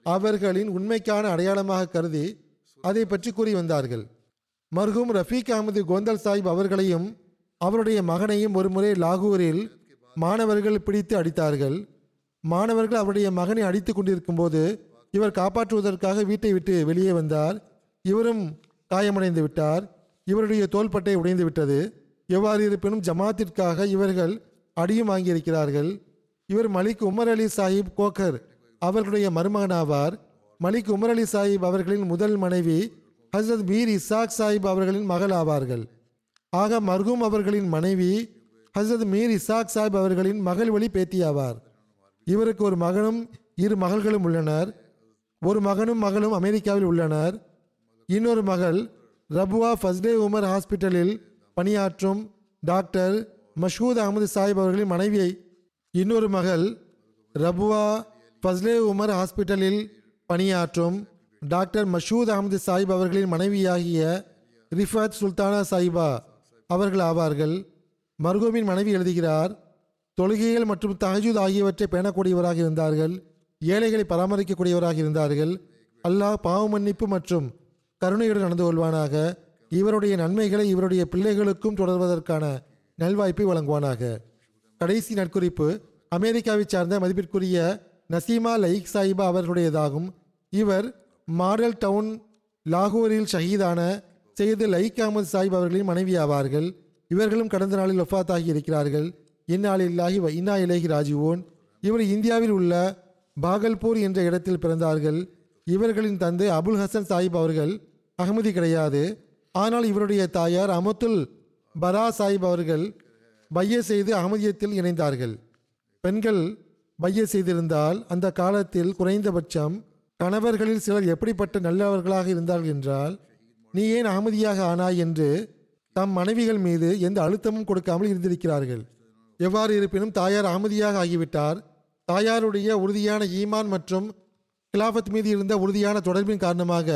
அவர்களின் உண்மைக்கான அடையாளமாக கருதி அதை பற்றி கூறி வந்தார்கள். மர்ஹூம் ரஃபீக் அகமது கோந்தல் சாஹிப் அவர்களையும் அவருடைய மகனையும் ஒருமுறை லாகூரில் மாணவர்கள் பிடித்து அடித்தார்கள். மாணவர்கள் அவருடைய மகனை அடித்து கொண்டிருக்கும் போது இவர் காப்பாற்றுவதற்காக வீட்டை விட்டு வெளியே வந்தார். இவரும் காயமடைந்து விட்டார். இவருடைய தோள்பட்டை உடைந்து விட்டது. எவ்வாறு இருப்பினும் ஜமாத்திற்காக இவர்கள் அடியும் வாங்கியிருக்கிறார்கள். இவர் மலிக் உமர் அலி சாஹிப் கோக்கர் அவர்களுடைய மருமகனாவார். மலிக் உமர் அலி சாஹிப் அவர்களின் முதல் மனைவி ஹசரத் மீர் இசாக் சாஹிப் அவர்களின் மகள் ஆவார்கள் ஆக மர்ஹூம் அவர்களின் மனைவி ஹசரத் மீர் இசாக் சாஹிப் அவர்களின் மகள் வழி பேத்தியாவார் இவருக்கு ஒரு மகனும் இரு மகள்களும் உள்ளனர். ஒரு மகனும் மகளும் அமெரிக்காவில் உள்ளனர். இன்னொரு மகள் ரபுவா ஃபஸ்டே உமர் ஹாஸ்பிட்டலில் பணியாற்றும் டாக்டர் மஷூத் அகமது சாஹிப் அவர்களின் மனைவியை இன்னொரு மகள் ரபுவா ஃபஸ்லே உமர் ஹாஸ்பிட்டலில் பணியாற்றும் டாக்டர் மஷூத் அகமது சாஹிப் அவர்களின் மனைவியாகிய ரிஃபத் சுல்தானா சாஹிபா அவர்கள் ஆவார்கள். மர்கூமின் மனைவி எழுதுகிறார் தொழுகைகள் மற்றும் தஹஜூத் ஆகியவற்றை பேணக்கூடியவராக இருந்தார்கள் ஏழைகளை பராமரிக்கக்கூடியவராக இருந்தார்கள். அல்லாஹ் பாவ மன்னிப்பு மற்றும் கருணையுடன் நடந்து கொள்வானாக. இவருடைய நன்மைகளை இவருடைய பிள்ளைகளுக்கும் தொடர்வதற்கான நல்வாய்ப்பை வழங்குவானாக. கடைசி நட்குறிப்பு அமெரிக்காவைச் சார்ந்த மதிப்பிற்குரிய நசீமா லைக் சாஹிபா அவர்களுடையதாகும். இவர் மாடல் டவுன் லாகூரில் ஷஹீதான செய்து லைக் அகமது சாஹிப் அவர்களின் மனைவி ஆவார்கள் இவர்களும் கடந்த நாளில் ஒஃபாத்தாகி இருக்கிறார்கள். இந்நாளில்லாகி இன்னா இலேஹி ராஜுவோன் இவர் இந்தியாவில் உள்ள பாகல்பூர் என்ற இடத்தில் பிறந்தார்கள். இவர்களின் தந்தை அபுல் ஹசன் சாஹிப் அவர்கள் அகமதி கிடையாது. ஆனால் இவருடைய தாயார் அமத்துல் பரா சாஹிப் அவர்கள் பைய செய்து அகமதியத்தில் இணைந்தார்கள். பெண்கள் பைய செய்திருந்தால் அந்த காலத்தில் குறைந்தபட்சம் கணவர்களில் சிலர் எப்படிப்பட்ட நல்லவர்களாக இருந்தார்கள் என்றால் நீ ஏன் அகமதியாக ஆனாய்? என்று தம் மனைவிகள் மீது எந்த அழுத்தமும் கொடுக்காமல் இருந்திருக்கிறார்கள். எவ்வாறு இருப்பினும் தாயார் அகமதியாக ஆகிவிட்டார். தாயாருடைய உறுதியான ஈமான் மற்றும் கிலாஃபத் மீது இருந்த உறுதியான தொடர்பின் காரணமாக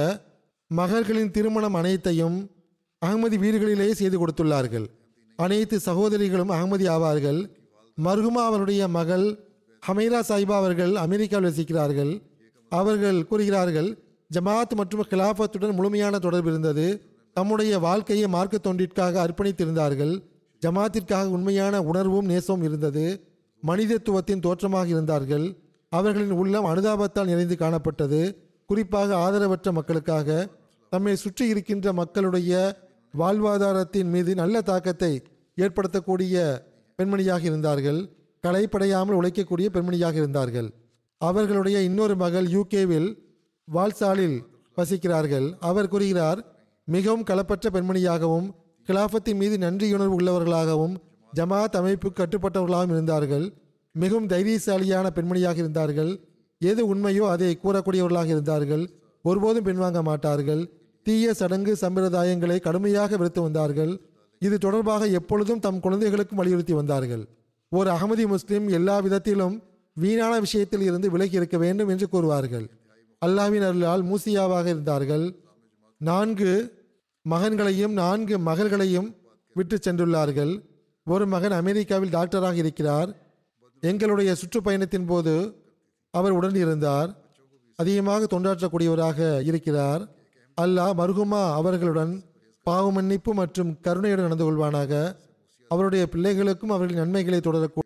மகள்களின் திருமணம் அனைத்தையும் அகமதி வீடுகளிலேயே செய்து கொடுத்துள்ளார்கள். அனைத்து சகோதரிகளும் அகமதி ஆவார்கள். மர்ஹுமா அவருடைய மகள் ஹமீரா சாஹிபா அவர்கள் அமெரிக்காவில் வசிக்கிறார்கள். அவர்கள் கூறுகிறார்கள் ஜமாத் மற்றும் கிலாஃபத்துடன் முழுமையான தொடர்பு இருந்தது. தம்முடைய வாழ்க்கையை மார்க்க தொண்டிற்காக அர்ப்பணித்திருந்தார்கள். ஜமாத்திற்காக உண்மையான உணர்வும் நேசமும் இருந்தது. மனிதத்துவத்தின் தோற்றமாக இருந்தார்கள். அவர்களின் உள்ளம் அனுதாபத்தால் நிறைந்து காணப்பட்டது. குறிப்பாக ஆதரவற்ற மக்களுக்காக தம்மை சுற்றி இருக்கின்ற மக்களுடைய வாழ்வாதாரத்தின் மீது நல்ல தாக்கத்தை ஏற்படுத்தக்கூடிய பெண்மணியாக இருந்தார்கள். களைப்படையாமல் உழைக்கக்கூடிய பெண்மணியாக இருந்தார்கள். அவர்களுடைய இன்னொரு மகள் யூகேவில் வால்சாலில் வசிக்கிறார்கள். அவர் கூறுகிறார் மிகவும் களப்பற்ற பெண்மணியாகவும் கிலாஃபத்தின் மீது நன்றியுணர்வு உள்ளவர்களாகவும் ஜமாத் அமைப்பு கட்டுப்பட்டவர்களாகவும் இருந்தார்கள். மிகவும் தைரியசாலியான பெண்மணியாக இருந்தார்கள். எது உண்மையோ அதை கூறக்கூடியவர்களாக இருந்தார்கள். ஒருபோதும் பின்வாங்க மாட்டார்கள். தீய சடங்கு சம்பிரதாயங்களை கடுமையாக வெறுத்து வந்தார்கள். இது தொடர்பாக எப்பொழுதும் தம் குழந்தைகளுக்கும் வலியுறுத்தி வந்தார்கள். ஒரு அகமதி முஸ்லிம் எல்லா விதத்திலும் வீணான விஷயத்தில் இருந்து விலகி இருக்க வேண்டும் என்று கூறுவார்கள். அல்லாவின் அருளால் மூசியாவாக இருந்தார்கள். நான்கு மகன்களையும் நான்கு மகள்களையும் விட்டு சென்றுள்ளார்கள். ஒரு மகன் அமெரிக்காவில் டாக்டராக இருக்கிறார். எங்களுடைய சுற்றுப்பயணத்தின் போது அவர் உடன் இருந்தார் அதிகமாக தொண்டாற்றக்கூடியவராக இருக்கிறார். அல்லாஹ் மர்ஹுமா அவர்களுடன் பாவமன்னிப்பு மற்றும் கருணையுடன் நடந்து கொள்வானாக. அவருடைய பிள்ளைகளுக்கும் அவர்களின் நன்மைகளை தொடரக்கூடிய